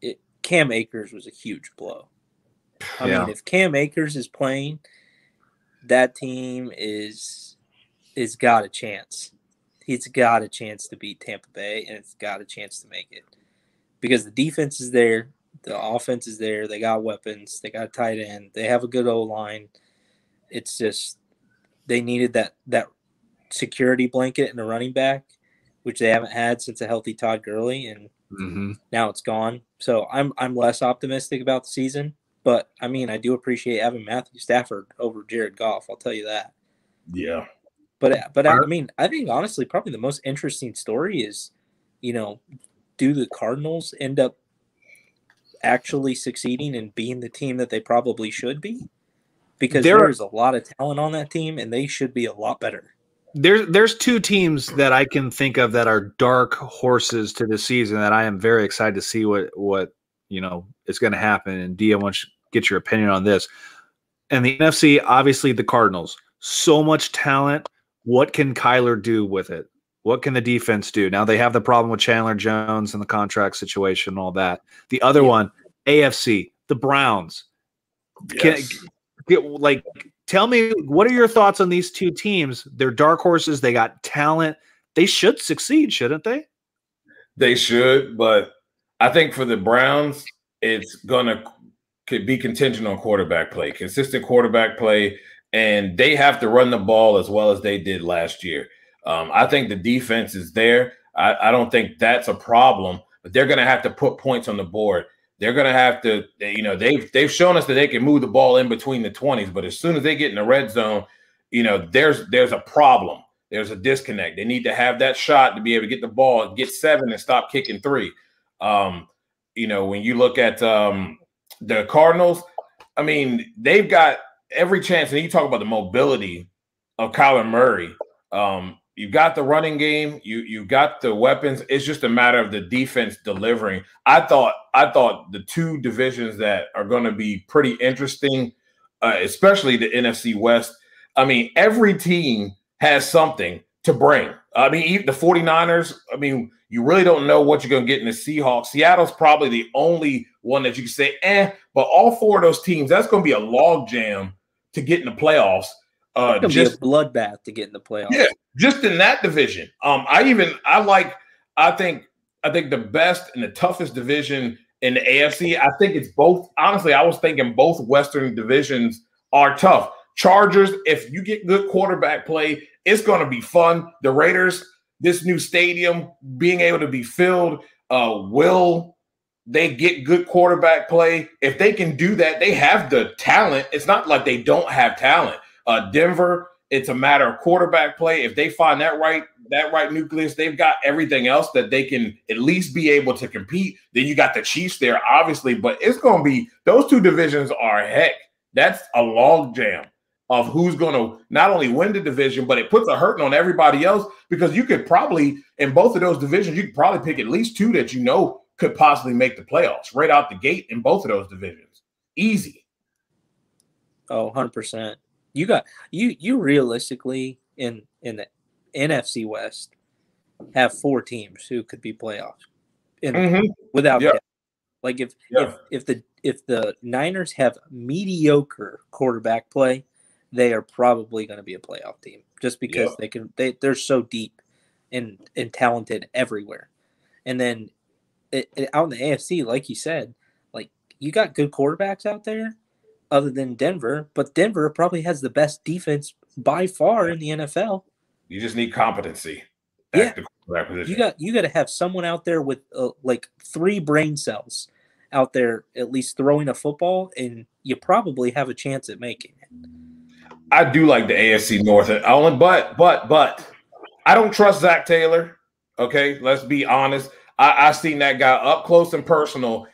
it, Cam Akers was a huge blow. I yeah. mean, if Cam Akers is playing, that team is is got a chance. He's got a chance to beat Tampa Bay, and it's got a chance to make it because the defense is there, the offense is there. They got weapons. They got tight end. They have a good O line. It's just they needed that that security blanket and a running back, which they haven't had since a healthy Todd Gurley, and mm-hmm. now it's gone. So I'm I'm less optimistic about the season. But I mean, I do appreciate having Matthew Stafford over Jared Goff. I'll tell you that. Yeah. But uh, but I, mean, I think honestly, probably the most interesting story is, you know, do the Cardinals end up actually succeeding and being the team that they probably should be? Because there there's a lot of talent on that team, and they should be a lot better there's there's two teams that I can think of that are dark horses to the season that I am very excited to see what what you know is going to happen. And Dia wants get your opinion on this. And the NFC, obviously, the Cardinals. So much talent. What can Kyler do with it? What can the defense do? Now they have the problem with Chandler Jones and the contract situation and all that. The other yeah. one, AFC, the Browns. Yes. Can, get, like tell me what are your thoughts on these two teams? They're dark horses. They got talent. They should succeed, shouldn't they? They should, but I think for the Browns, it's gonna could be contingent on quarterback play, consistent quarterback play, and they have to run the ball as well as they did last year. Um, I think the defense is there. I, I don't think that's a problem, but they're going to have to put points on the board they're going to have to, you know, they've they've shown us that they can move the ball in between the 20s, but as soon as they get in the red zone, you know, there's there's a problem. There's a disconnect. They need to have that shot to be able to get the ball, get seven, and stop kicking three. Um, you know, when you look at um, the Cardinals, I mean, they've got every chance. And you talk about the mobility of Kyler Murray. Um, you got the running game, you you got the weapons. It's just a matter of the defense delivering. I thought I thought the two divisions that are going to be pretty interesting, uh, especially the NFC West. I mean, every team has something to bring. I mean, the 49ers, I mean, you really don't know what you're going to get in the Seahawks. Seattle's probably the only one that you can say, eh, but all four of those teams, that's going to be a log jam to get in the playoffs. Uh, just, bloodbath to get in the playoffs. Yeah, just in that division. Um, I even I like I think I think the best and the toughest division in the AFC. I think it's both. Honestly, I was thinking both Western divisions are tough. Chargers, if you get good quarterback play, it's going to be fun. The Raiders, this new stadium being able to be filled, uh, will they get good quarterback play? If they can do that, they have the talent. It's not like they don't have talent. Uh, Denver, it's a matter of quarterback play. If they find that right, that right nucleus, they've got everything else that they can at least be able to compete. Then you got the Chiefs there, obviously, but it's going to be those two divisions are heck. That's a log jam. Of who's going to not only win the division, but it puts a hurting on everybody else because you could probably in both of those divisions, you could probably pick at least two that you know could possibly make the playoffs right out the gate in both of those divisions. Easy. Oh, 100%. You got you you realistically in in the NFC West have four teams who could be playoffs in, Mhm. without Yeah. Like if Yeah. if if the if the Niners have mediocre quarterback play, they are probably going to be a playoff team just because they can they they're so deep and and talented everywhere. And then it, it- out in the AFC, like you said, like you got good quarterbacks out there, other than Denver, but Denver probably has the best defense by far in the NFL. You just need competency Yeah. the quarterback position. You got you got to have someone out there with uh, like three brain cells out there at least throwing a football, and you probably have a chance at making it. I do like the AFC North. Uh, I only, but, but, but, I don't trust Zac Taylor. Okay, let's be honest. I, I seen that guy up close and personal.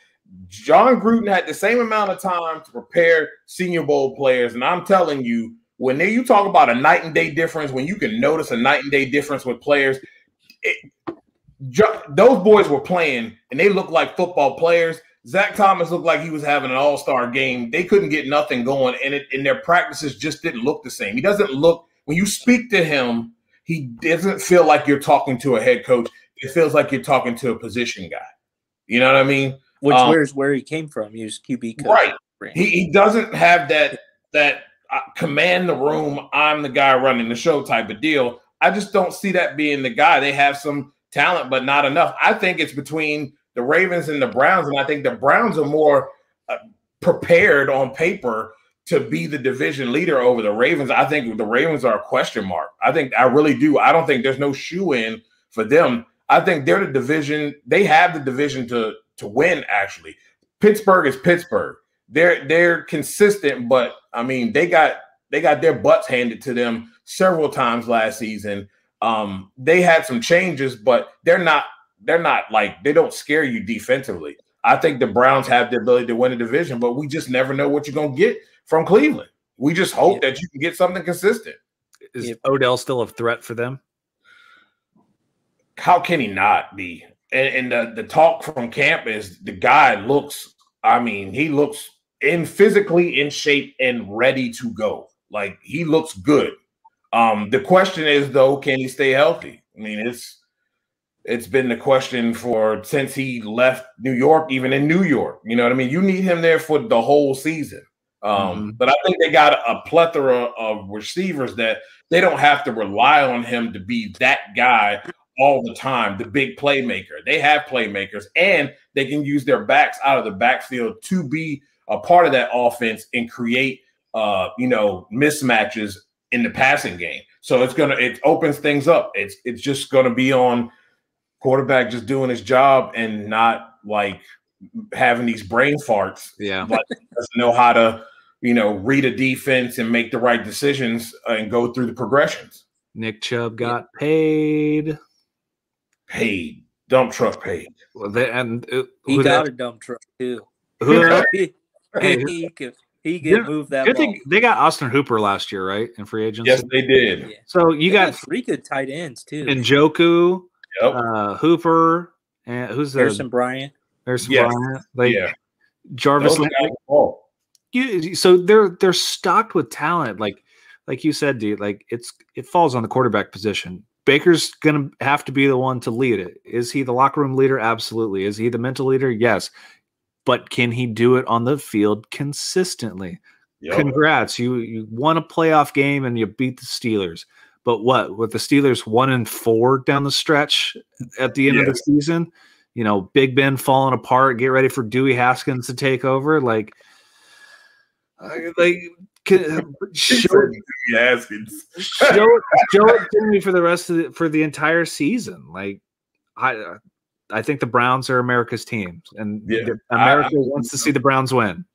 Jon Gruden had the same amount of time to prepare Senior Bowl players, and I'm telling you, when they, you talk about a night and day difference, when you can notice a night and day difference with players, it, those boys were playing and they looked like football players. Zach Thomas looked like he was having an all star game. They couldn't get nothing going, and it and their practices just didn't look the same. He doesn't look when you speak to him. He doesn't feel like you're talking to a head coach. It feels like you're talking to a position guy. You know what I mean? Which Um, where's where he came from. He was QB coach. Right. He he doesn't have that that uh, command the room. I'm the guy running the show type of deal. I just don't see that being the guy. They have some talent, but not enough. I think it's between the Ravens and the Browns, and I think the Browns are more uh, prepared on paper to be the division leader over the Ravens. I think the Ravens are a question mark. I think I really do. I don't think there's no shoe in for them. I think they're the division. They have the division to to win. Actually, Pittsburgh is Pittsburgh. They're they're consistent, but I mean they got they got their butts handed to them several times last season. Um, they had some changes, but they're not they're not like they don't scare you defensively. I think the Browns have the ability to win a division, but we just never know what you're gonna get from Cleveland. We just hope that you can get something consistent. Is Yep. Odell still a threat for them? How can he not be? And, and the, the talk from camp is the guy looks, I mean, he looks in physically in shape and ready to go. Like he looks good. Um, the question is though, can he stay healthy? I mean, it's it's been the question for since he left New York, even in New York. You know what I mean? You need him there for the whole season. Um, Mhm. But I think they got a plethora of receivers that they don't have to rely on him to be that guy all the time, the big playmaker. They have playmakers and they can use their backs out of the backfield to be a part of that offense and create uh, you know, mismatches in the passing game. So it's gonna it opens things up. It's it's just gonna be on quarterback just doing his job and not like having these brain farts Yeah. like doesn't know how to you know read a defense and make the right decisions and go through the progressions Nick Chubb got paid. paid dump truck paid Well, they, and uh, He got that- a dump truck too. who- he, Hey, he could he could Yeah, move that good thing they got Austin Hooper last year, right? In free agency. yes they did Yeah. So you They got three good tight ends too. Njoku, yep. uh, Hooper, and who's the Harrison Bryant. There's Yes. Bryant, like yeah Jarvis. Landry. guys you so they're they're stocked with talent like like you said dude like it's it falls on the quarterback position baker's gonna have to be the one to lead it is he the locker room leader absolutely is he the mental leader yes but can he do it on the field consistently Yep. congrats you you won a playoff game and you beat the steelers but what with the steelers one and four down the stretch at the end of the season you know big ben falling apart get ready for dwayne haskins to take over like I- like can, uh, show, Yes, show, show it to me for the rest of the, for the entire season like i i think the browns are america's team and Yeah, the- I- america I- wants to see the browns win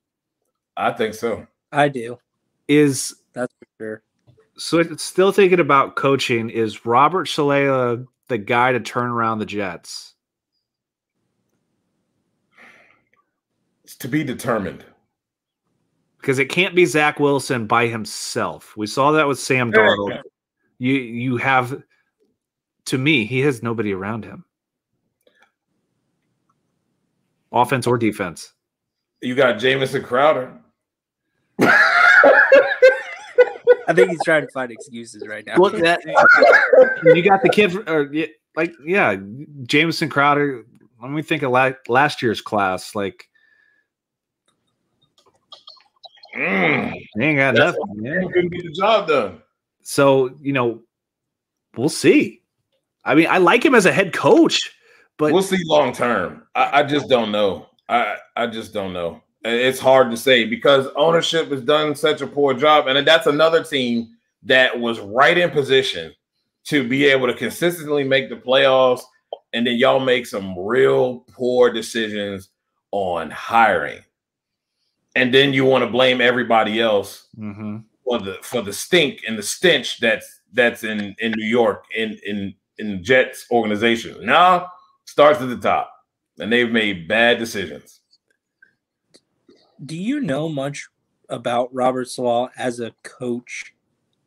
I think so. I do. is That's for sure. So still thinking about coaching. Is Robert Saleh the guy to turn around the Jets? It's to be determined. because it can't be Zach Wilson by himself. We saw that with Sam Darnold. You you have to me, he has nobody around him. Offense or defense. You got Jamison Crowder. I think he's trying to find excuses right now. Look that you got the kid, or like yeah, Jamison Crowder. Let me think of la- last year's class. Like, Mm, they ain't got That's nothing. he Yeah. couldn't get the job done. So you know, we'll see. I mean, I like him as a head coach, but we'll see long term. I, I just don't know. I I just don't know. It's hard to say because ownership has done such a poor job, and that's another team that was right in position to be able to consistently make the playoffs, and then y'all make some real poor decisions on hiring, and then you want to blame everybody else Mhm. for the for the stink and the stench that's that's in in New York in in in Jets organization. Now starts at the top, and they've made bad decisions. Do you know much about Robert Saleh as a coach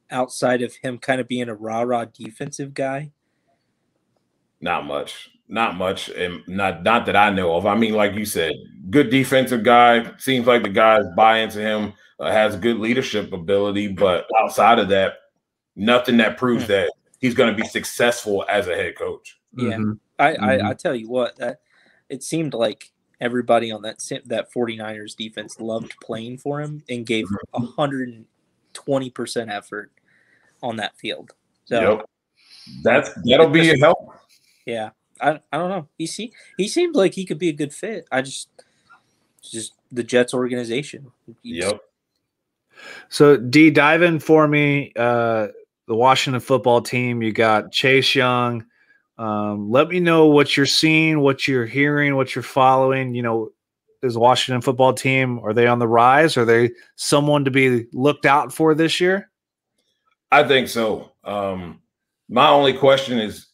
outside of him kind of being a rah rah defensive guy? Not much, not much, and not not that I know of. I mean, like you said, good defensive guy. Seems like the guys buy into him. Uh, has good leadership ability, but outside of that, nothing that proves Hmm. that he's going to be successful as a head coach. Yeah. Mhm. I. I, I tell you what, that it seemed like everybody on that that 49ers defense loved playing for him and gave 120% effort on that field. So yep, that's that'll be a help. yeah, I, I don't know. He see he seems like he could be a good fit. I just just the Jets organization. He's- Yep. So D, dive in for me. Uh, the Washington football team. You got Chase Young. Um, let me know what you're seeing, what you're hearing, what you're following. You know, is Washington football team are they on the rise? Are they someone to be looked out for this year? I think so. Um, my only question is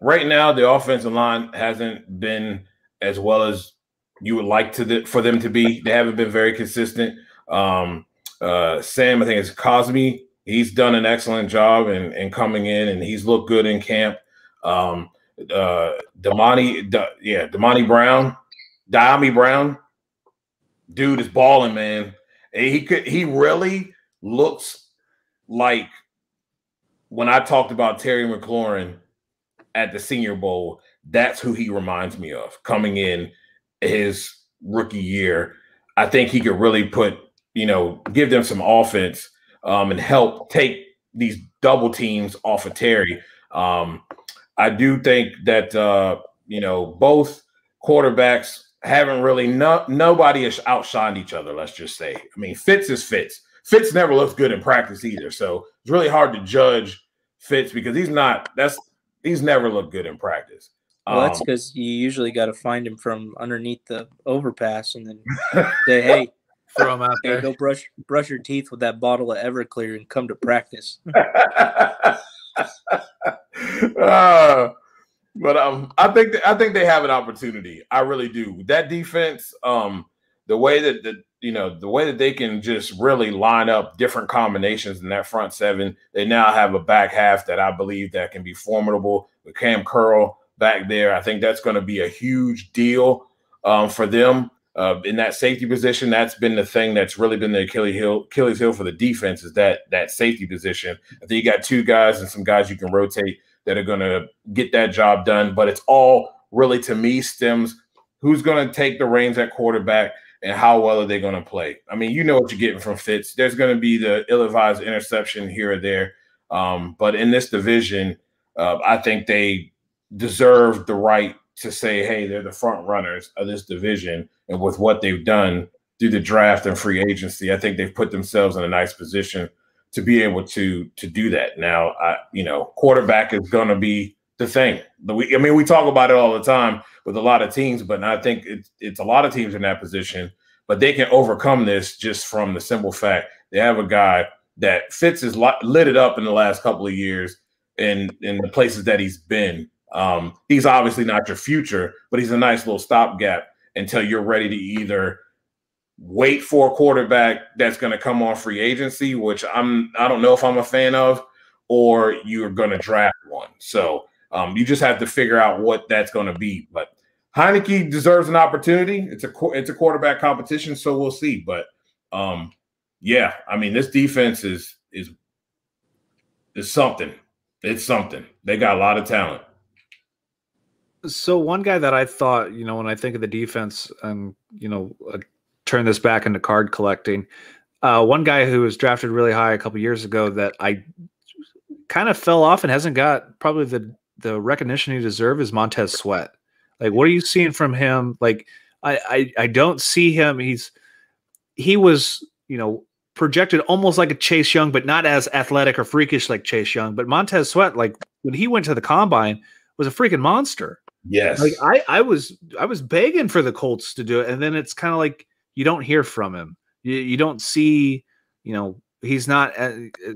right now the offensive line hasn't been as well as you would like to the, for them to be. They haven't been very consistent. Um, uh, Sam, I think it's Cosmi. He's done an excellent job in coming in, and he's looked good in camp. Um, uh, Damani, da, yeah, Damani Brown, Dyami Brown, dude is balling, man. He could, he really looks like when I talked about Terry McLaurin at the Senior Bowl, that's who he reminds me of coming in his rookie year. I think he could really put, you know, give them some offense um, and help take these double teams off of Terry. Um, I do think that uh, you know both quarterbacks haven't really no nobody has outshined each other. Let's just say. I mean, Fitz is Fitz. Fitz never looks good in practice either, so it's really hard to judge Fitz because he's not. That's he's never looked good in practice. Well, that's Um, because you usually got to find him from underneath the overpass and then say, "Hey, Throw him out hey, there. go brush brush your teeth with that bottle of Everclear and come to practice." Uh, but um, I think I think they have an opportunity. I really do. That defense, um, the way that the you know the way that they can just really line up different combinations in that front seven. They now have a back half that I believe that can be formidable with Cam Curl back there. I think that's going to be a huge deal um, for them. Uh, in that safety position, that's been the thing that's really been the Achilles heel, Achilles heel for the defense is that that safety position. I think you got two guys and some guys you can rotate that are going to get that job done. But it's all really to me stems who's going to take the reins at quarterback and how well are they going to play. I mean, you know what you're getting from Fitz. There's going to be the ill-advised interception here or there, um, but in this division, uh, I think they deserve the right to say, hey, they're the front runners of this division. And with what they've done through the draft and free agency, I think they've put themselves in a nice position to be able to to do that. Now, I, you know, quarterback is going to be the thing. We, I mean, we talk about it all the time with a lot of teams, but I think it's it's a lot of teams in that position. But they can overcome this just from the simple fact they have a guy that Fitz his lit it up in the last couple of years in in the places that he's been. Um, he's obviously not your future, but he's a nice little stopgap until you're ready to either wait for a quarterback that's going to come on free agency, which I'm I don't know if I'm a fan of, or you're going to draft one. So um, you just have to figure out what that's going to be. But Heinicke deserves an opportunity. It's a it's a quarterback competition, so we'll see. But um, yeah, I mean this defense is is is something. It's something. They got a lot of talent. So one guy that I thought, you know, when I think of the defense, and you know, uh, turn this back into card collecting. Uh, one guy who was drafted really high a couple years ago that I kind of fell off and hasn't got probably the the recognition he deserves is Montez Sweat. Like, what are you seeing from him? Like, I, I I don't see him. He's he was you know projected almost like a Chase Young, but not as athletic or freakish like Chase Young. But Montez Sweat, like when he went to the combine, was a freaking monster. Yes. Like I, I was I was begging for the Colts to do it, and then it's kind of like you don't hear from him. You, you don't see, you know, he's not. Uh,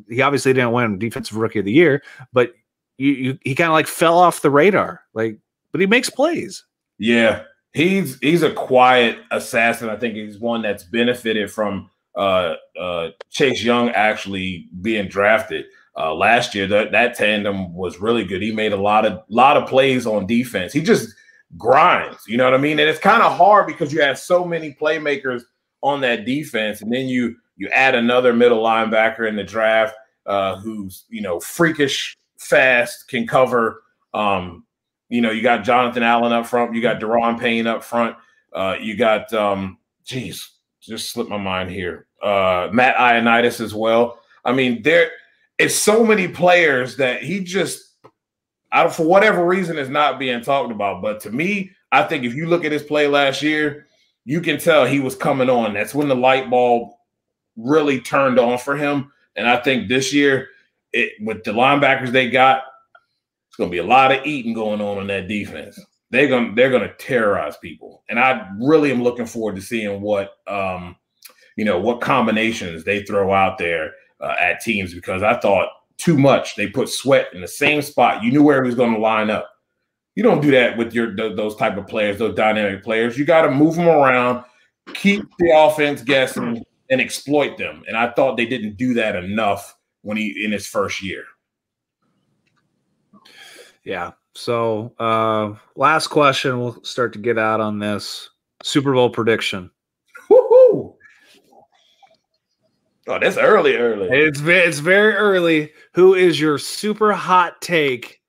he obviously didn't win Defensive Rookie of the Year, but you, you he kind of like fell off the radar. Like, but he makes plays. Yeah, he's he's a quiet assassin. I think he's one that's benefited from uh, uh, Chase Young actually being drafted uh, last year. That that tandem was really good. He made a lot of lot of plays on defense. He just grinds. You know what I mean? And it's kind of hard because you have so many playmakers on that defense, and then you you add another middle linebacker in the draft uh, who's you know freakish fast, can cover. Um, you know, you got Jonathan Allen up front, you got Daron Payne up front, uh, you got um, geez, just slipped my mind here. Uh, Matt Ioannidis as well. I mean, there it's so many players that he just I don't, for whatever reason, is not being talked about. But to me, I think if you look at his play last year, you can tell he was coming on. That's when the light bulb really turned on for him. And I think this year, it, with the linebackers they got, it's going to be a lot of eating going on in that defense. They're going they're to terrorize people, and I really am looking forward to seeing what um, you know what combinations they throw out there uh, at teams because I thought too much. They put Sweat in the same spot. You knew where he was going to line up. You don't do that with your those type of players, those dynamic players. You got to move them around, keep the offense guessing, and exploit them. And I thought they didn't do that enough when he in his first year. Yeah. So, uh, last question. We'll start to get out on this Super Bowl prediction. Oh, that's early, early. It's it's very early. Who is your super hot take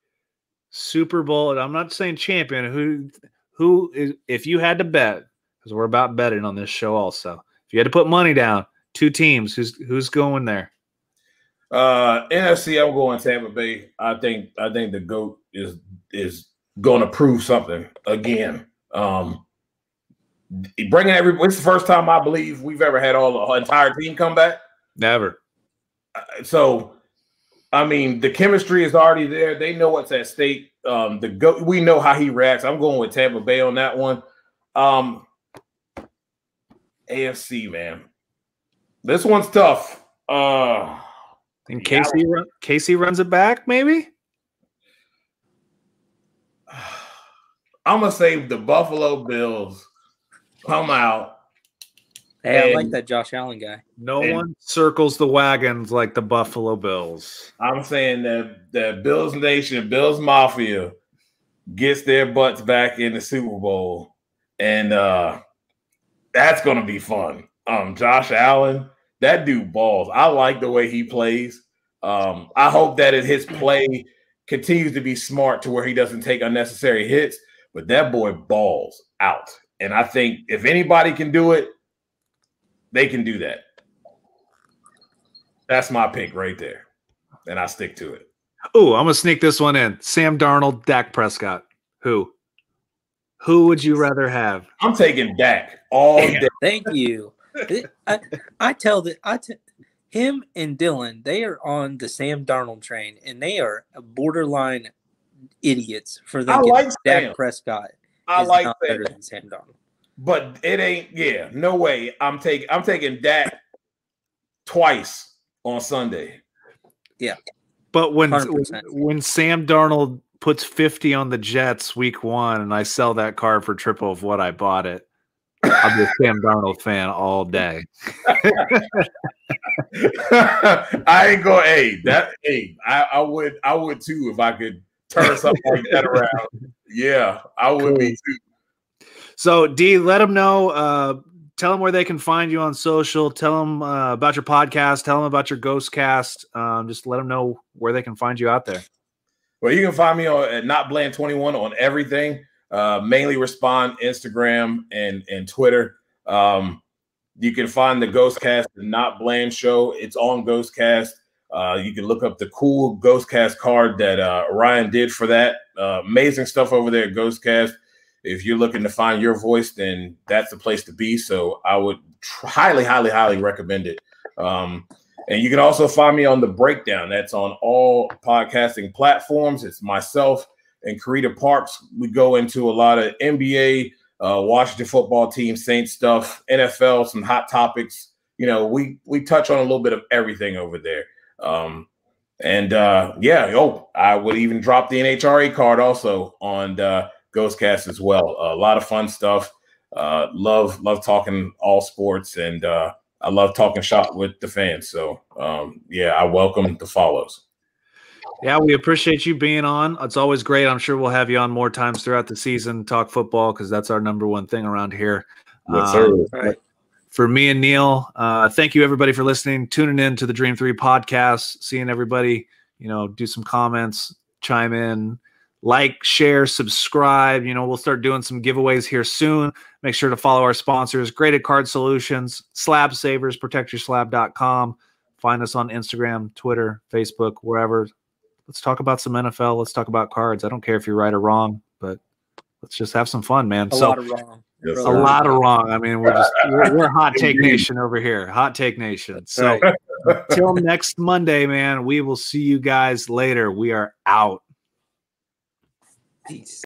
Super Bowl? And I'm not saying champion. Who who is if you had to bet because we're about betting on this show also. If you had to put money down, two teams, who's who's going there? Uh, NFC, I'm going Tampa Bay. I think I think the goat is is going to prove something again. Um, bringing every it's the first time I believe we've ever had all the entire team come back. Never. Uh, so, I mean, the chemistry is already there. They know what's at stake. Um, the go we know how he reacts. I'm going with Tampa Bay on that one. Um, AFC man, this one's tough. Uh, and Casey run, Casey runs it back, maybe. I'm gonna say the Buffalo Bills come out Hey, I like that Josh Allen guy. No one circles the wagons like the Buffalo Bills. I'm saying that the Bills Nation, Bills Mafia gets their butts back in the Super Bowl. And uh that's gonna be fun. Um, Josh Allen, that dude balls. I like the way he plays. Um, I hope that his play continues to be smart to where he doesn't take unnecessary hits, but that boy balls out. And I think if anybody can do it, they can do that. That's my pick right there. And I stick to it. Oh, I'm gonna sneak this one in. Sam Darnold, Dak Prescott. Who? Who would you rather have? I'm taking Dak all day. Thank you. I, I tell that I t- him and Dylan, they are on the Sam Darnold train, and they are borderline idiots for thinking like Dak Prescott. I like better than Sam Darnold. But it ain't, yeah, no way. I'm taking I'm taking that twice on Sunday. Yeah. But when 100%. when Sam Darnold puts 50 on the Jets week one and I sell that car for triple of what I bought it. I'm be a Sam Darnold fan all day. I ain't gonna Hey, that. Hey, I, I would. I would too if I could turn something like that around. Yeah, I would cool. be too. So, D, let them know. Uh, tell them where they can find you on social. Tell them uh, about your podcast. Tell them about your Ghost Cast. Um, just let them know where they can find you out there. Well, you can find me on at Not Bland Twenty One on everything. Uh, mainly respond Instagram and and Twitter. Um, you can find the Ghostcast, the Not Bland Show. It's on Ghostcast. Uh, you can look up the cool Ghostcast card that uh, Ryan did for that. Uh, amazing stuff over there at Ghostcast. If you're looking to find your voice, then that's the place to be. So I would highly, highly, highly recommend it. Um, and you can also find me on the breakdown. That's on all podcasting platforms. It's myself and Karita Parks. We go into a lot of NBA, uh, Washington football team, Saints stuff, NFL, some hot topics. You know, we we touch on a little bit of everything over there. Um, and uh, yeah, oh, I would even drop the NHRA card also on uh, Ghostcast as well. a lot of fun stuff. Uh, love love talking all sports, and uh, I love talking shop with the fans. So um, yeah, I welcome the follows. Yeah, we appreciate you being on. It's always great. I'm sure we'll have you on more times throughout the season, talk football, because that's our number one thing around here. Yes, sir. Um, for me and Neil, uh, thank you everybody for listening, tuning in to the Dream Three podcast, seeing everybody, you know, do some comments, chime in, like, share, subscribe. You know, we'll start doing some giveaways here soon. Make sure to follow our sponsors, Graded Card Solutions, Slab Savers, protectyourslab.com. Find us on Instagram, Twitter, Facebook, wherever let's talk about some NFL. Let's talk about cards. I don't care if you're right or wrong, but let's just have some fun, man. A so, lot of wrong. Yes, a lot of wrong. I mean, we're just we're, we're hot take nation over here. Hot take nation. So until next Monday, man, we will see you guys later. We are out. Peace.